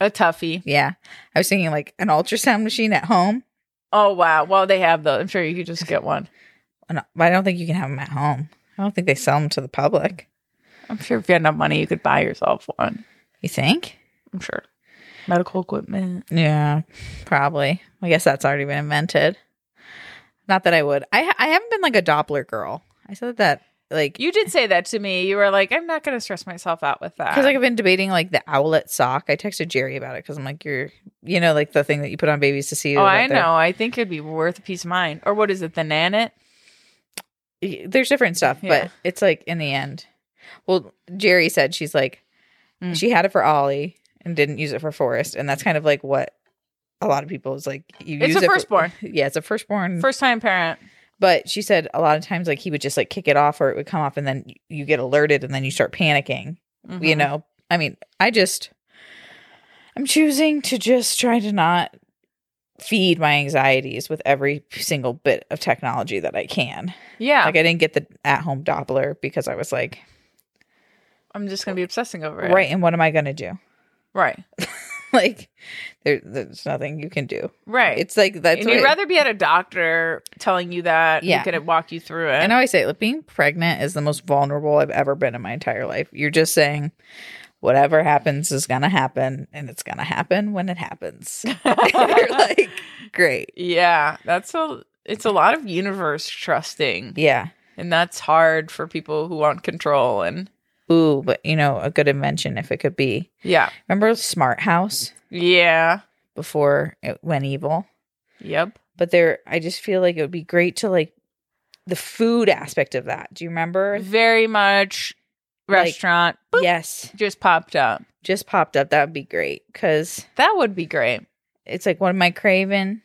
A toughie. Yeah. I was thinking like an ultrasound machine at home. Oh wow. Well, they have those. I'm sure you could just get one. No, I don't think you can have them at home. I don't think they sell them to the public. I'm sure if you had enough money, you could buy yourself one. You think? I'm sure. Medical equipment. Yeah, probably. I guess that's already been invented. Not that I would. I I haven't been like a Doppler girl. I said that like You did say that to me. You were like, I'm not going to stress myself out with that. because like I've been debating like the owlet sock. I texted Jerry about it because I'm like you're you know like the thing that you put on babies to see. oh, I know. I think it'd be worth a peace of mind. Or what is it? The Nanit? there's different stuff, Yeah. but it's like in the end. Well, Jerry said she's like Mm. she had it for Ollie and didn't use it for Forrest, and that's kind of like what a lot of people is like. You It's use a it for- firstborn. yeah, it's a firstborn. First time parent. But she said a lot of times like he would just like kick it off or it would come off, and then you get alerted, and then you start panicking. You Mhm. know, I mean, I just I'm choosing to just try to not feed my anxieties with every single bit of technology that I can. Yeah. Like I didn't get the at home Doppler because I was like, I'm just going to be obsessing over it. right, and what am I going to do? Right. like there, there's nothing you can do. Right. It's like that's and you'd rather be at a doctor telling you that Yeah. who can walk you through it. And I know I say like being pregnant is the most vulnerable I've ever been in my entire life. You're just saying whatever happens is gonna happen, and it's gonna happen when it happens. You're like, great, Yeah, that's a it's a lot of universe trusting. yeah. And that's hard for people who want control and Ooh, but you know, a good invention if it could be. yeah. Remember Smart House Yeah. before it went evil? Yep. But there, I just feel like it would be great to like the food aspect of that. Do you remember? Very much Like- restaurant boop, Yes, just popped up. just popped up. That would be great because That would be great. it's like, what am I craving?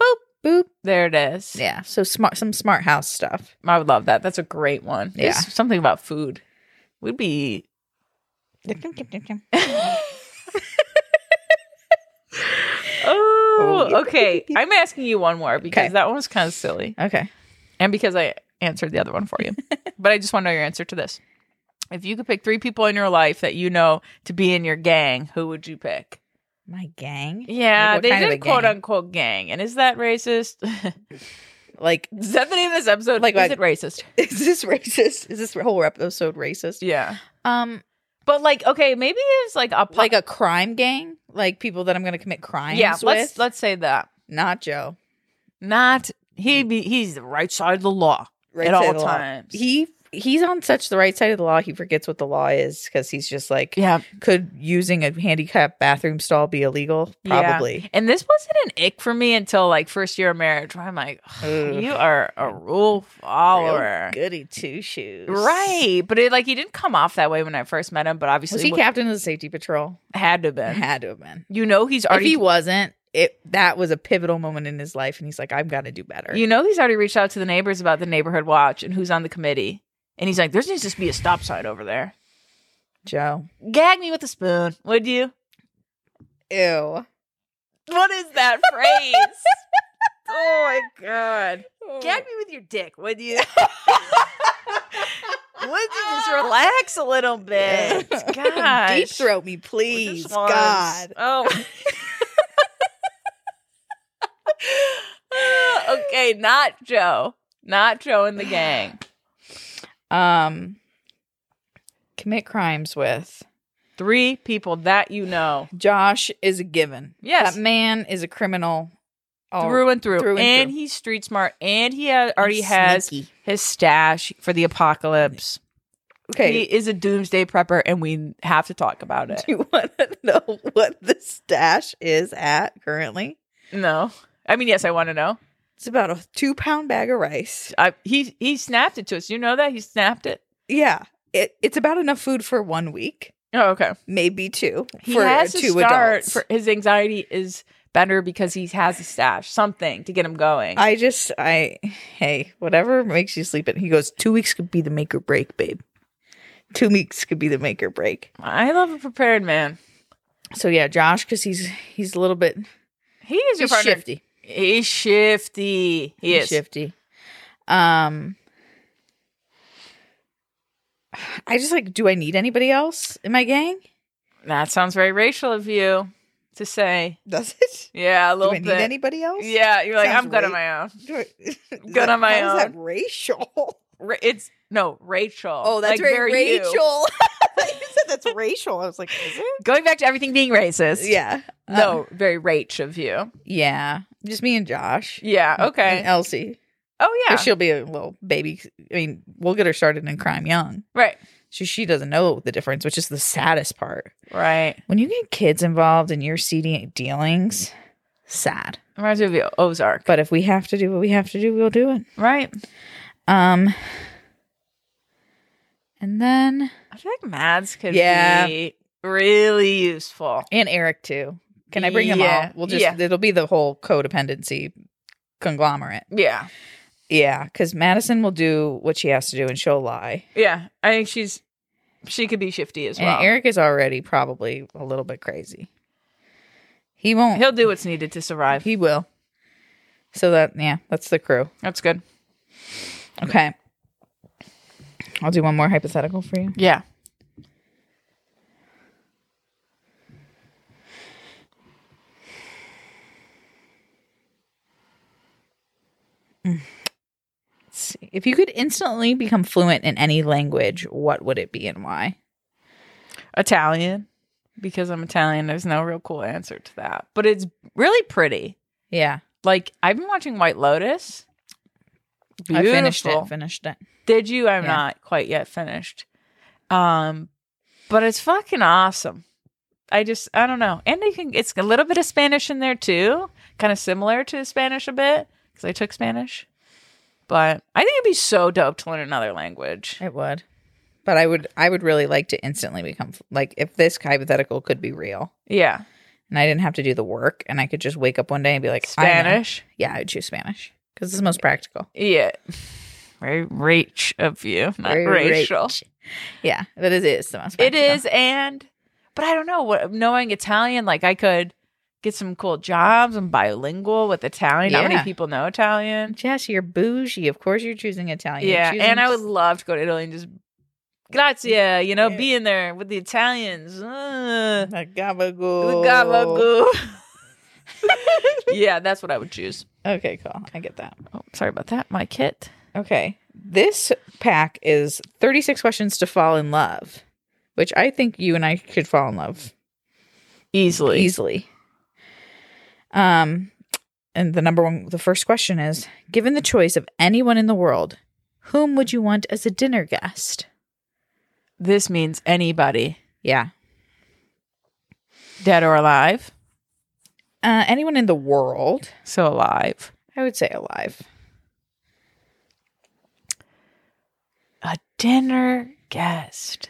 Boop. Boop. There it is. Yeah. So smart, some smart house stuff. I would love that. That's a great one. Yeah. There's something about food. Would be Oh, Oh. okay. I'm asking you one more because Okay. that one was kind of silly. okay. And because I answered the other one for you. but I just want to know your answer to this. If you could pick three people in your life that you know to be in your gang, who would you pick? My gang. Yeah, Like, what they kind of did quote gang? unquote gang. And is that racist? Like, is that the name of this episode? Like is it racist? is this racist? Is this whole episode racist? Yeah. Um, But like, okay, maybe it's like a like a crime gang, like people that I'm going to commit crimes yeah. with. Let's let's say that. Not Joe. Not he. Be he's the right side of the law Right at all times. He he's on such the right side of the law. He forgets what the law is because he's just like, yeah, could using a handicapped bathroom stall be illegal? Yeah. Probably. And this wasn't an ick for me until like first year of marriage, where I'm like, you are a rule follower. Real goody two shoes. Right. But it like he didn't come off that way when I first met him, but obviously Was he w- captain of the safety patrol? had to have been. Had to have been. You know he's If already he wasn't, it that was a pivotal moment in his life, and he's like, I've got to do better. you know he's already reached out to the neighbors about the neighborhood watch and who's on the committee. And he's like, there needs to be a stop sign over there. Joe. Gag me with a spoon, would you? Ew. What is that phrase? oh my god. Oh. Gag me with your dick, would you? would you just relax a little bit? Gosh. Deep throat me, please. God. Oh. okay, not Joe. Not Joe in the gang. Um commit crimes with. Three people that you know. Josh is a given. Yes. That man is a criminal. through and through. through and and through. he's street smart. And he ha- already has Sneaky. his stash for the apocalypse. Okay. He is a doomsday prepper, and we have to talk about it. do you want to know what the stash is at currently? No. I mean, yes, I want to know. It's about a two pound bag of rice. I, he he snapped it to us. You know that he snapped it. Yeah. It, it's about enough food for one week, Oh, okay. maybe two. He for has to start. adults. For, his anxiety is better because he has a stash, something to get him going. I just, I, hey, whatever makes you sleep. It. He goes, two weeks could be the make or break, babe. Two weeks could be the make or break. I love a prepared man. So yeah, Josh, because he's he's a little bit He is your partner. shifty. He's shifty. He He's is. shifty. Um, I just like, do I need anybody else in my gang? That sounds very racial of you to say. Does it? Yeah, a Do little I need bit. anybody else? yeah, you're like, Sounds I'm good on my own. Do I- Good that- on my how is own. that racial? Ra- it's no Rachel. Oh, that's Like, right. Rachel. you said that's racial. I was like, is it? Going back to everything being racist. Yeah. No, Uh, very rach of you. yeah. Just me and Josh. Yeah. Okay. And Elsie. Oh yeah. She'll be a little baby. I mean, we'll get her started in crime young. right. So she doesn't know the difference, which is the saddest part. Right. When you get kids involved in your seedy dealings, sad. Reminds me of the Ozark. But if we have to do what we have to do, we'll do it. Right. Um, and then I feel like Mads could Yeah. be really useful. and Eric too. Can I bring them all? We'll just Yeah. it'll be the whole codependency conglomerate. Yeah. Yeah, because Madison will do what she has to do, and she'll lie. Yeah. I think she's she could be shifty as And well. Eric is already probably a little bit crazy. He won't. He'll do what's needed to survive. He will. So that yeah, that's the crew. That's good. Okay. I'll do one more hypothetical for you. Yeah. See. If you could instantly become fluent in any language, what would it be and why? Italian, because I'm Italian. There's no real cool answer to that, but it's really pretty. Yeah. Like I've been watching White Lotus. Beautiful. I finished it. Finished it. Did you? I'm Yeah. not quite yet finished. Um, but it's fucking awesome. I just I don't know, and you can. It's a little bit of Spanish in there too, kind of similar to Spanish a bit because I took Spanish. But I think it'd be so dope to learn another language. It would. But I would I would really like to instantly become like if this hypothetical could be real Yeah, and I didn't have to do the work and I could just wake up one day and be like I. Spanish. Yeah, I would choose Spanish because it's the most practical. Yeah, very rach of you, not Very racial. rich. Yeah, but it is the most. It practical. and but I don't know what knowing Italian, like I could get some cool jobs. I'm bilingual with Italian. Not many people know Italian. Jess, you're bougie. Of course, you're choosing Italian. Yeah, choosing and I would love to go to Italy and just grazie, you know, Yeah. be in there with the Italians. Uh, The gabagool. gabagool. yeah, that's what I would choose. Okay, cool. I get that. Oh, sorry about that. My kit. Okay. This pack is 36 questions to fall in love, which I think you and I could fall in love Easily. easily. Um, and the number one, the first question is given the choice of anyone in the world, whom would you want as a dinner guest? This means anybody, Yeah. dead or alive. Uh, anyone in the world, So alive. I would say alive. A dinner guest.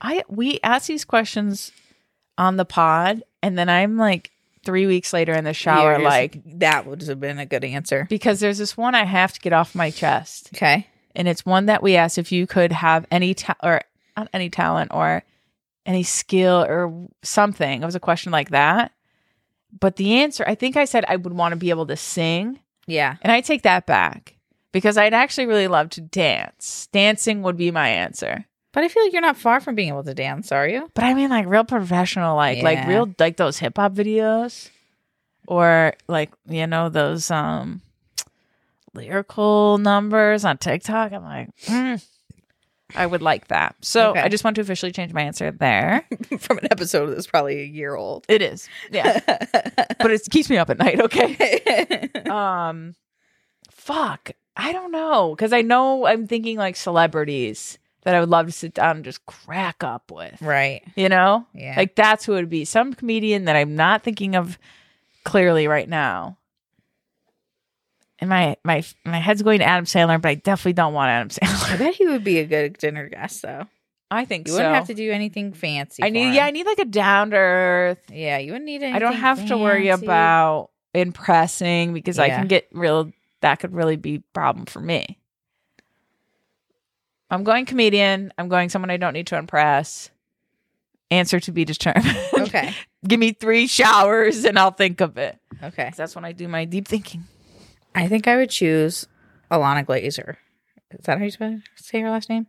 I we ask these questions on the pod, and then I'm like three weeks later in the shower, like that would have been a good answer. because there's this one I have to get off my chest, Okay. and it's one that we asked if you could have any ta- or not any talent or any skill or something. It was a question like that, but the answer I think I said I would want to be able to sing. Yeah. And I take that back because I'd actually really love to dance. Dancing would be my answer. But I feel like you're not far from being able to dance, are you? But I mean like real professional, like like real like those hip hop videos. Or like, you know, those um lyrical numbers on TikTok. I'm like, mm, I would like that. So Okay. I just want to officially change my answer there. from an episode that's probably a year old. It is. Yeah. but it keeps me up at night, okay? um fuck i don't know because i know i'm thinking like celebrities that i would love to sit down and just crack up with right. you know Yeah. like that's who it would be some comedian that i'm not thinking of clearly right now and my my my head's going to adam sandler but i definitely don't want adam Sandler. I bet he would be a good dinner guest, though. i think You so wouldn't have to do anything fancy. i need him. yeah i need like a down to earth yeah, you wouldn't need anything. I don't have to worry about impressing because I can get real. That could really be a problem for me. I'm going comedian. I'm going someone I don't need to impress. Answer to be determined. Okay. Give me three showers and I'll think of it. Okay. That's when I do my deep thinking. I think I would choose Ilana Glazer. Is that how you say her last name?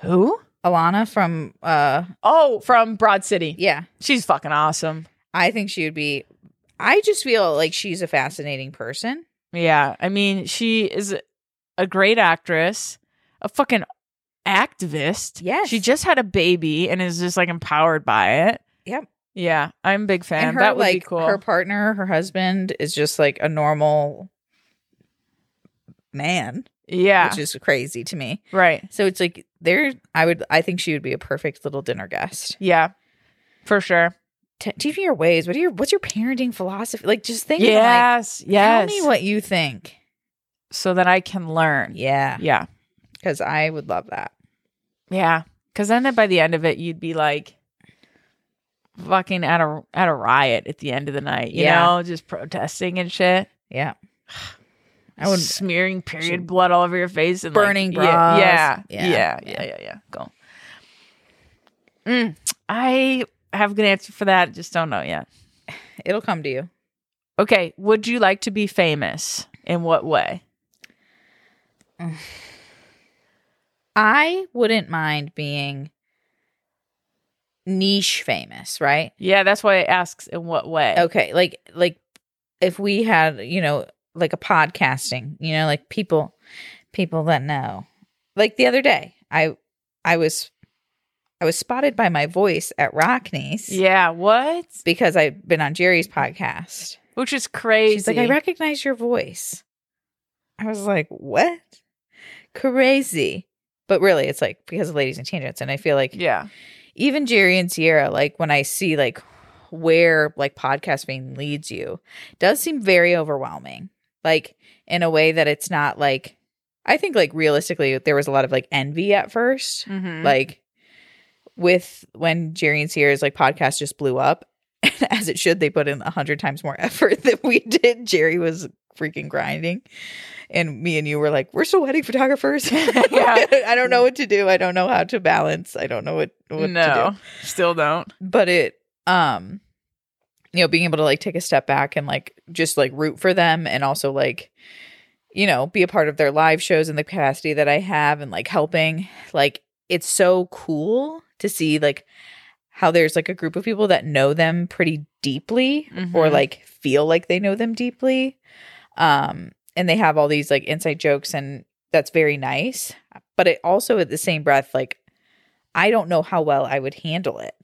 Who? Ilana from uh Oh, from Broad City. yeah. She's fucking awesome. I think she would be I just feel like she's a fascinating person. Yeah. I mean, she is a great actress, a fucking activist. Yes. She just had a baby and is just like empowered by it. Yep. Yeah, I'm a big fan. and her that would like be cool. her partner, her husband is just like a normal man, yeah, which is crazy to me. right. So it's like there I would I think she would be a perfect little dinner guest. Yeah, for sure. T- teach me your ways. What are your what's your parenting philosophy? Like just think like Yes, tell me what you think. so that I can learn. Yeah. Yeah, Cuz I would love that. yeah. Because then by the end of it, you'd be like fucking at a at a riot at the end of the night. You Yeah. know, just protesting and shit. Yeah. I would smearing period blood all over your face and Burning like, yeah, Yeah. yeah, yeah, yeah, yeah, yeah. Go. Mm, I have a good answer for that. Just don't know yet. it'll come to you. Okay, would you like to be famous? In what way? I wouldn't mind being niche famous, right? Yeah, that's why it asks in what way. Okay, like like if we had, you know, like a podcasting, you know, like people people that know. Like the other day, I I was I was spotted by my voice at Rockne's Yeah, what? because I've been on Jerry's podcast. Which is crazy. She's like, I recognize your voice. I was like, what? Crazy. But really, it's like because of Ladies and Tangents. And I feel like yeah. even Jerry and Sierra, like when I see like where like podcast fame leads you, does seem very overwhelming. Like in a way that it's not like I think like realistically there was a lot of like envy at 1st Mhm. Like with when Jerry and Sierra's like podcast just blew up, as it should, they put in a hundred times more effort than we did. Jerry was freaking grinding. And me and you were like, we're still wedding photographers. Yeah. I don't know what to do. I don't know how to balance. I don't know what, what to do no, still don't. but it um you know being able to like take a step back and like just like root for them and also like you know be a part of their live shows in the capacity that i have and like helping like it's so cool to see like how there's like a group of people that know them pretty deeply or Mhm. like feel like they know them deeply um and they have all these like inside jokes and that's very nice but it also at the same breath like i don't know how well i would handle it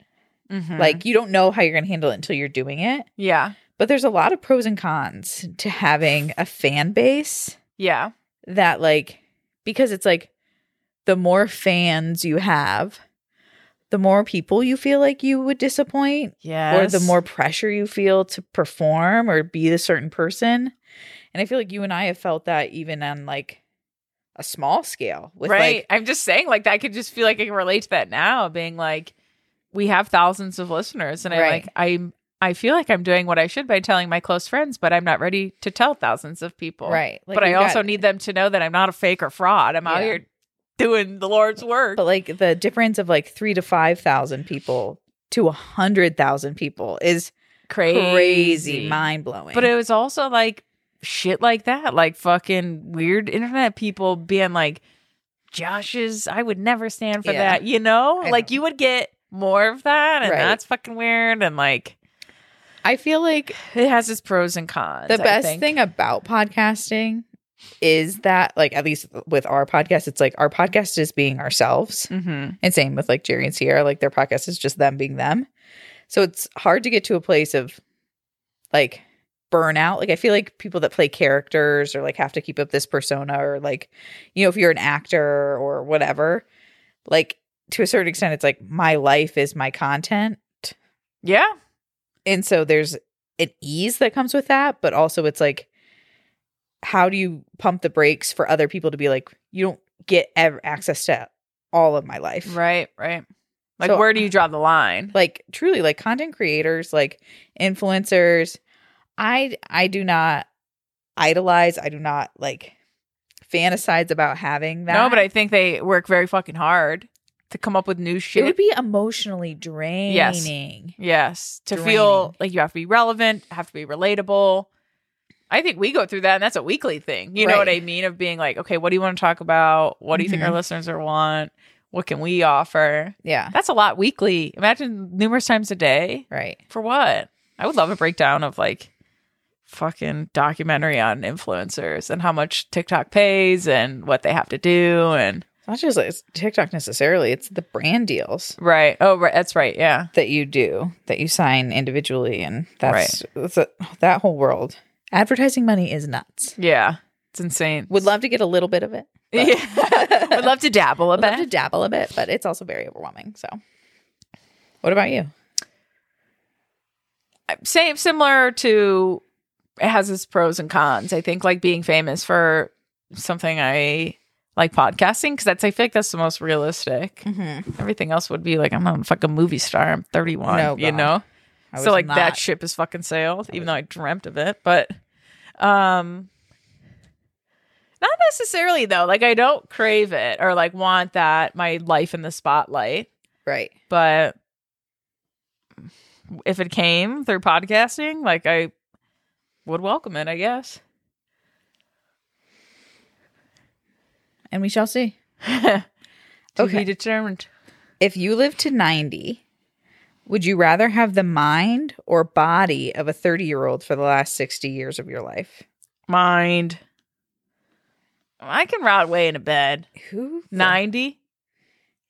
Mhm. like you don't know how you're going to handle it until you're doing it. yeah, But there's a lot of pros and cons to having a fan base yeah, that like because it's like the more fans you have, the more people you feel like you would disappoint yeah. or the more pressure you feel to perform or be a certain person. And I feel like you and I have felt that even on like a small scale with right. like I'm just saying, like, I could just feel like I can relate to that now, being like, we have thousands of listeners, and I Right. like, I'm, I feel like I'm doing what I should by telling my close friends, but I'm not ready to tell thousands of people. right. Like but I also need them to know that I'm not a fake or fraud. I'm out here doing the Lord's work. But like the difference of like three to five thousand people to a hundred thousand people is crazy, crazy, mind blowing. But it was also like shit like that, like fucking weird internet people being like, Josh's, I would never stand for Yeah. that, you know? I like know. you would get more of that, and Right. that's fucking weird. And like I feel like it has its pros and cons. the best thing about podcasting is that like at least with our podcast, it's like our podcast is being ourselves. Mhm. And same with like Jerry and Sierra, like their podcast is just them being them. So it's hard to get to a place of like burnout. Like I feel like people that play characters or like have to keep up this persona or like, you know, if you're an actor or whatever, like to a certain extent, it's like my life is my content. Yeah. And so there's an ease that comes with that, but also it's like, how do you pump the brakes for other people to be like, you don't get ever access to all of my life? Right, right. Like So- where do you draw the line? like truly like content creators like influencers i i do not idolize i do not like fantasize about having that No, but I think they work very fucking hard to come up with new shit. it would be emotionally draining Yes, to Draining. feel like you have to be relevant, have to be relatable. I think we go through that, and that's a weekly thing. You know what I mean? Of being like, okay, what do you want to talk about? What do you think our Mhm. listeners are want? What can we offer? yeah That's a lot weekly. Imagine numerous times a day right for what? I would love a breakdown of like fucking documentary on influencers and how much TikTok pays and what they have to do and it's not just like it's tiktok necessarily it's the brand deals right. Oh, right. That's right. Yeah. that you do that you sign individually and that's, that's a, that whole world advertising money is nuts Yeah. It's insane. would love to get a little bit of it yeah. would love to dabble a Would love bit. to dabble a bit, but it's also very overwhelming. So, what about you? same similar to it has its pros and cons. I think like being famous for something I like podcasting because that's I feel like that's the most realistic. Mm-hmm. Everything else would be like I'm a fucking movie star. I'm 31. No, you know. I So was like that ship is fucking sailed, even though I dreamt of it. But um not necessarily though. Like I don't crave it or like want that my life in the spotlight. right. But if it came through podcasting, like I would welcome it, I guess. And we shall see. to Okay. be determined. If you live to 90, Would you rather have the mind or body of a 30 year old for the last 60 years of your life? Mind. I can rot way into bed. Who? the- 90.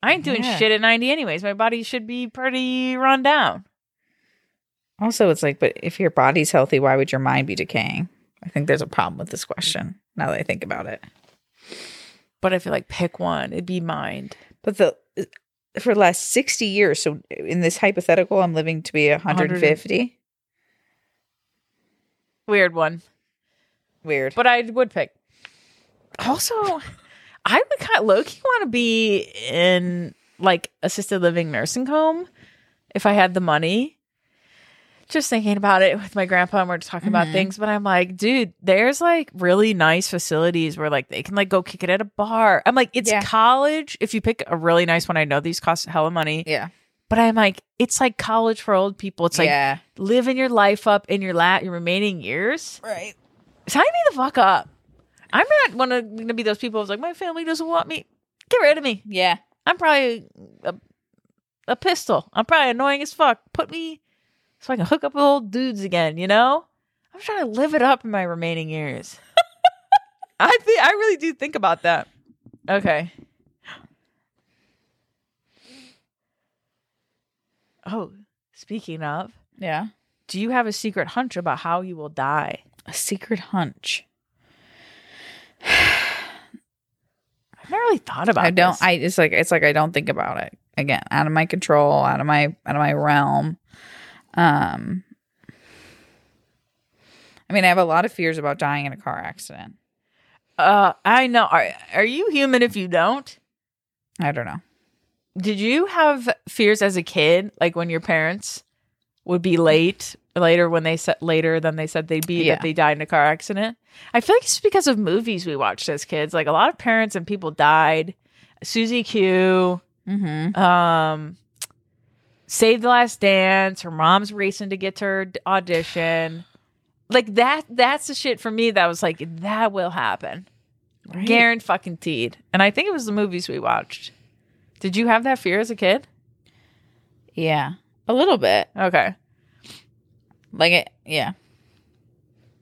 I ain't doing Yeah. shit at 90 anyways. My body should be pretty run down. Also, it's like, but if your body's healthy, why would your mind be decaying? I think there's a problem with this question now that I think about it. But I feel like pick one. It'd be mind. But the for the last 60 years, so in this hypothetical, I'm living to be 150. Weird one. Weird. But I would pick. Also, I would kind of low key want to be in like assisted living nursing home if I had the money. Just thinking about it with my grandpa, and we're just talking about Mhm. things. But I'm like, dude, there's like really nice facilities where like they can like go kick it at a bar. I'm like, it's Yeah. college. If you pick a really nice one, I know these cost hella money, Yeah. but I'm like, it's like college for old people. It's like yeah. living your life up in your lat your remaining years. Right. Sign me the fuck up. I'm not one of to be those people who's like, my family doesn't want me. Get rid of me. Yeah. I'm probably a, a pistol. I'm probably annoying as fuck. Put me so I can hook up with old dudes again, you know? I'm trying to live it up in my remaining years. I think I really do think about that. Okay. Oh, speaking of, Yeah. do you have a secret hunch about how you will die? A secret hunch. I've never really thought about it. I don't this. I it's like it's like I don't think about it. Again, out of my control, out of my out of my realm. Um I mean, I have a lot of fears about dying in a car accident. Uh, I know. Are are you human if you don't? I don't know. Did you have fears as a kid, like when your parents would be late later when they said later than they said they'd be Yeah. that they died in a car accident? I feel like it's because of movies we watched as kids. Like a lot of parents and people died. Susie Q, Mm-hmm. um, Save the Last Dance. Her mom's racing to get to her audition. Like that. That's the shit for me. That was like that will happen. Garen fucking teed. And I think it was the movies we watched. Did you have that fear as a kid? Yeah. A little bit. Okay. Like it yeah.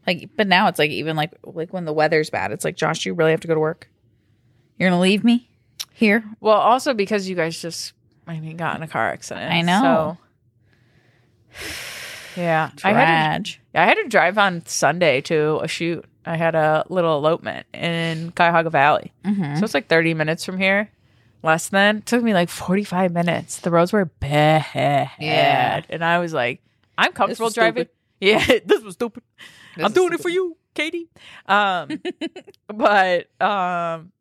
Like but now it's like even like like when the weather's bad, it's like, Josh, you really have to go to work? You're gonna leave me here? Well, also because you guys just, I mean, got in a car accident. I know. So, yeah. I had, to, I had to drive on Sunday to a shoot. I had a little elopement in Cuyahoga Valley. Mm-hmm. So it's like 30 minutes from here. Less than. It took me like 45 minutes. The roads were bad. Yeah. And I was like, I'm comfortable driving. stupid. Yeah, this was stupid. This I'm doing it for you, Katie. Um, but um,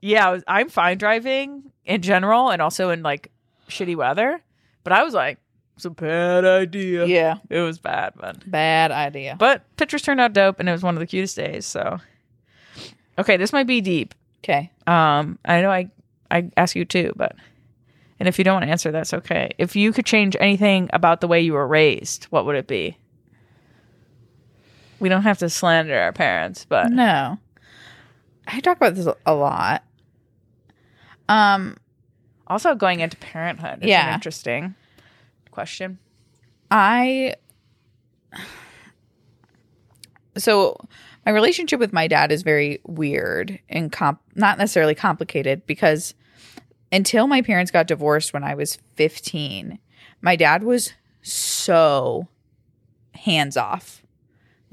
yeah, I was, I'm fine driving in general, and also in like shitty weather. But I was like, it's a bad idea. Yeah. It was bad, but Bad idea. But pictures turned out dope, and it was one of the cutest days. So, okay, this might be deep. Okay. Um, I know I I ask you too, but and if you don't want to answer, that's okay. If you could change anything about the way you were raised, what would it be? We don't have to slander our parents, but No. I talk about this a lot. Um, also going into parenthood is Yeah. an interesting question. I so my relationship with my dad is very weird and comp not necessarily complicated because until my parents got divorced when I was 15, my dad was so hands off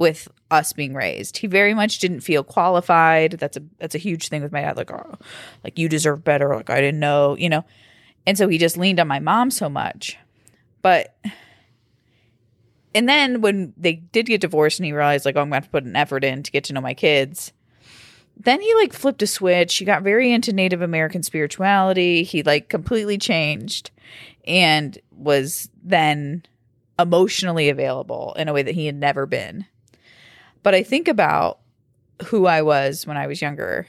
with us being raised. He very much didn't feel qualified. That's a that's a huge thing with my dad like oh, like you deserve better, like I didn't know, you know. And so he just leaned on my mom so much. But and then when they did get divorced and he realized like oh, I'm to have to put an effort in to get to know my kids. Then he like flipped a switch. He got very into Native American spirituality. He like completely changed and was then emotionally available in a way that he had never been. But I think about who I was when I was younger,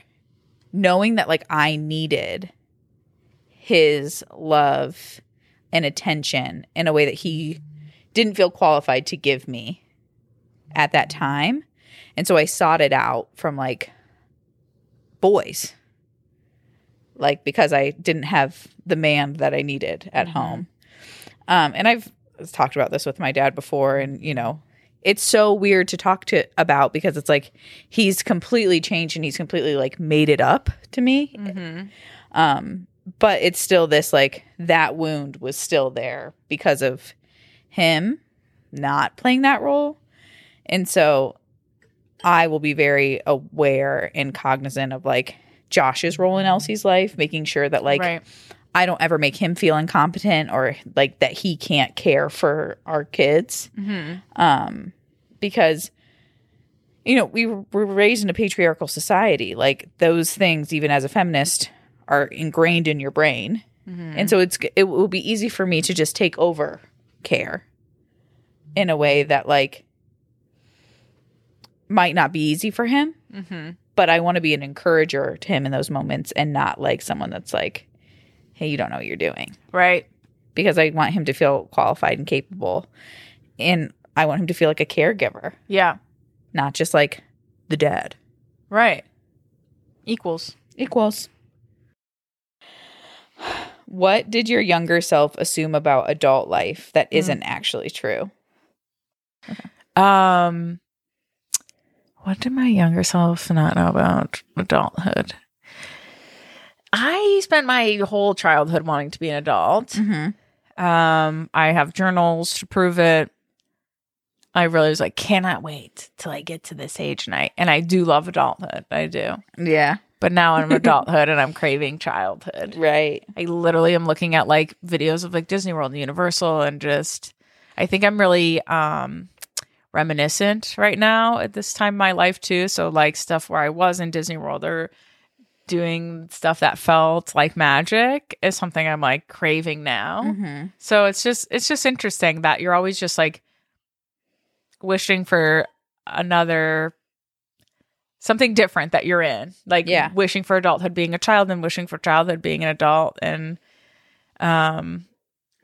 knowing that like I needed his love and attention in a way that he didn't feel qualified to give me at that time. And so I sought it out from like boys. Like because I didn't have the man that I needed at home. Um, and I've talked about this with my dad before, and you know, it's so weird to talk to about because it's like he's completely changed and he's completely like made it up to me. Mm-hmm. Um, but it's still this like that wound was still there because of him not playing that role. And so I will be very aware and cognizant of like Josh's role in Elsie's life, making sure that like right. I don't ever make him feel incompetent or like that he can't care for our kids. Mm-hmm. Um, because you know we were raised in a patriarchal society. Like those things, even as a feminist, are ingrained in your brain, Mm-hmm. and so it's it will be easy for me to just take over care in a way that like might not be easy for him. Mm-hmm. But I want to be an encourager to him in those moments, and not like someone that's like, "Hey, you don't know what you're doing." Right. because I want him to feel qualified and capable. And I want him to feel like a caregiver, Yeah. not just like the dad. Right. Equals. Equals. What did your younger self assume about adult life that isn't actually true? Um, what did my younger self not know about adulthood? I spent my whole childhood wanting to be an adult. Mm-hmm. Um, I have journals to prove it. I really was like, cannot wait till I get to this age, and I and I do love adulthood. I do, Yeah. but now I'm adulthood, and I'm craving childhood. Right. I literally am looking at like videos of like Disney World and Universal and just I think I'm really um reminiscent right now at this time in my life too. So like stuff where I was in Disney World or doing stuff that felt like magic is something I'm like craving now. Mm-hmm. So it's just it's just interesting that you're always just like wishing for another something different that you're in. Like Yeah. wishing for adulthood being a child and wishing for childhood being an adult and um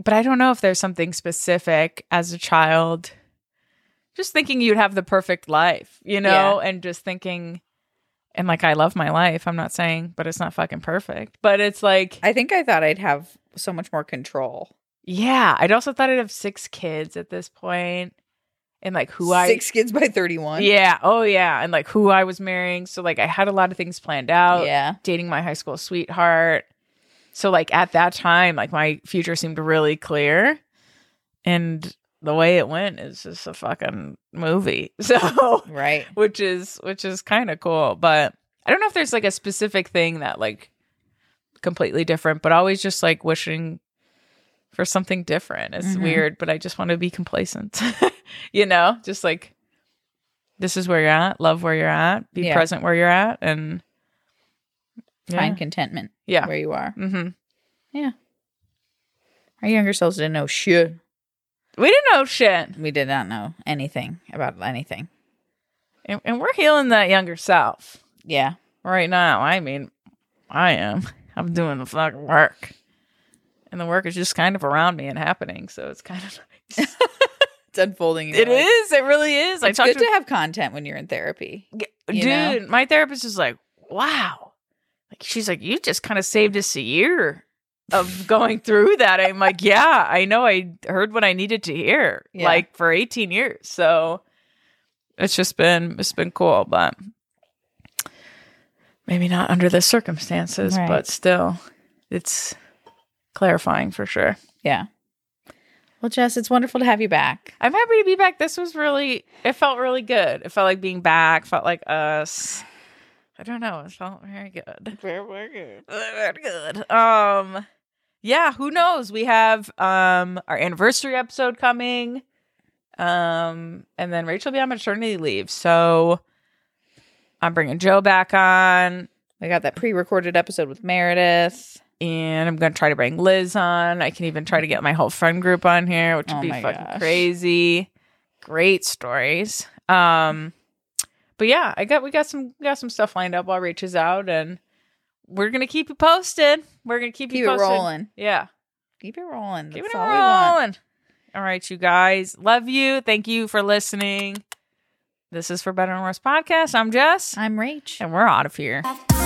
but I don't know if there's something specific as a child just thinking you'd have the perfect life, you know, and just thinking and like I love my life. I'm not saying but it's not fucking perfect. But it's like I think I thought I'd have so much more control. yeah, I'd also thought I'd have six kids at this point, and like who I Six kids by 31. yeah, oh yeah, and like who I was marrying. So like I had a lot of things planned out. Yeah. dating my high school sweetheart. So like at that time, like my future seemed really clear, and the way it went is just a fucking movie. So Right. which is which is kind of cool, but I don't know if there's like a specific thing that like completely different, but always just like wishing for something different. It's Mhm. weird, but I just want to be complacent. you know, just like this is where you're at, love where you're at, be Yeah. present where you're at and yeah. Find contentment Yeah. where you are. Mm-hmm. Yeah. Our younger selves didn't know shit. We didn't know shit. We did not know anything about anything. And, and we're healing that younger self Yeah. right now. I mean, I am. I'm doing the fucking work. And the work is just kind of around me and happening. So it's kind of nice. It's unfolding. in It life. is. It really is. I It's talked good to have content when you're in therapy. you dude. know? My therapist is like, "Wow," like she's like, "You just kind of saved us a year of going through that." I'm like, "Yeah, I know. I heard what I needed to hear, Yeah. like for 18 years." So it's just been it's been cool, but maybe not under the circumstances, Right. but still, it's clarifying for sure. Yeah. Well, Jess, it's wonderful to have you back. I'm happy to be back. This was really, it felt really good. It felt like being back, felt like us. I don't know. It felt very good. Very good. Very good. Um, yeah, who knows? We have um our anniversary episode coming. Um, and then Rachel will be on maternity leave. So I'm bringing Joe back on. We got that pre-recorded episode with Meredith. and I'm gonna try to bring Liz on. I can even try to get my whole friend group on here, which would Oh be fucking gosh. crazy. Great stories. Um, but yeah, I got we got some got some stuff lined up while Rach is out, and we're gonna keep you posted. We're gonna keep, Keep you it rolling. Yeah, Keep it rolling. keep That's it all we want. rolling. All right, you guys, love you. Thank you for listening. This is for Better and Worse podcast. I'm Jess, I'm Rach. and we're out of here. Bye.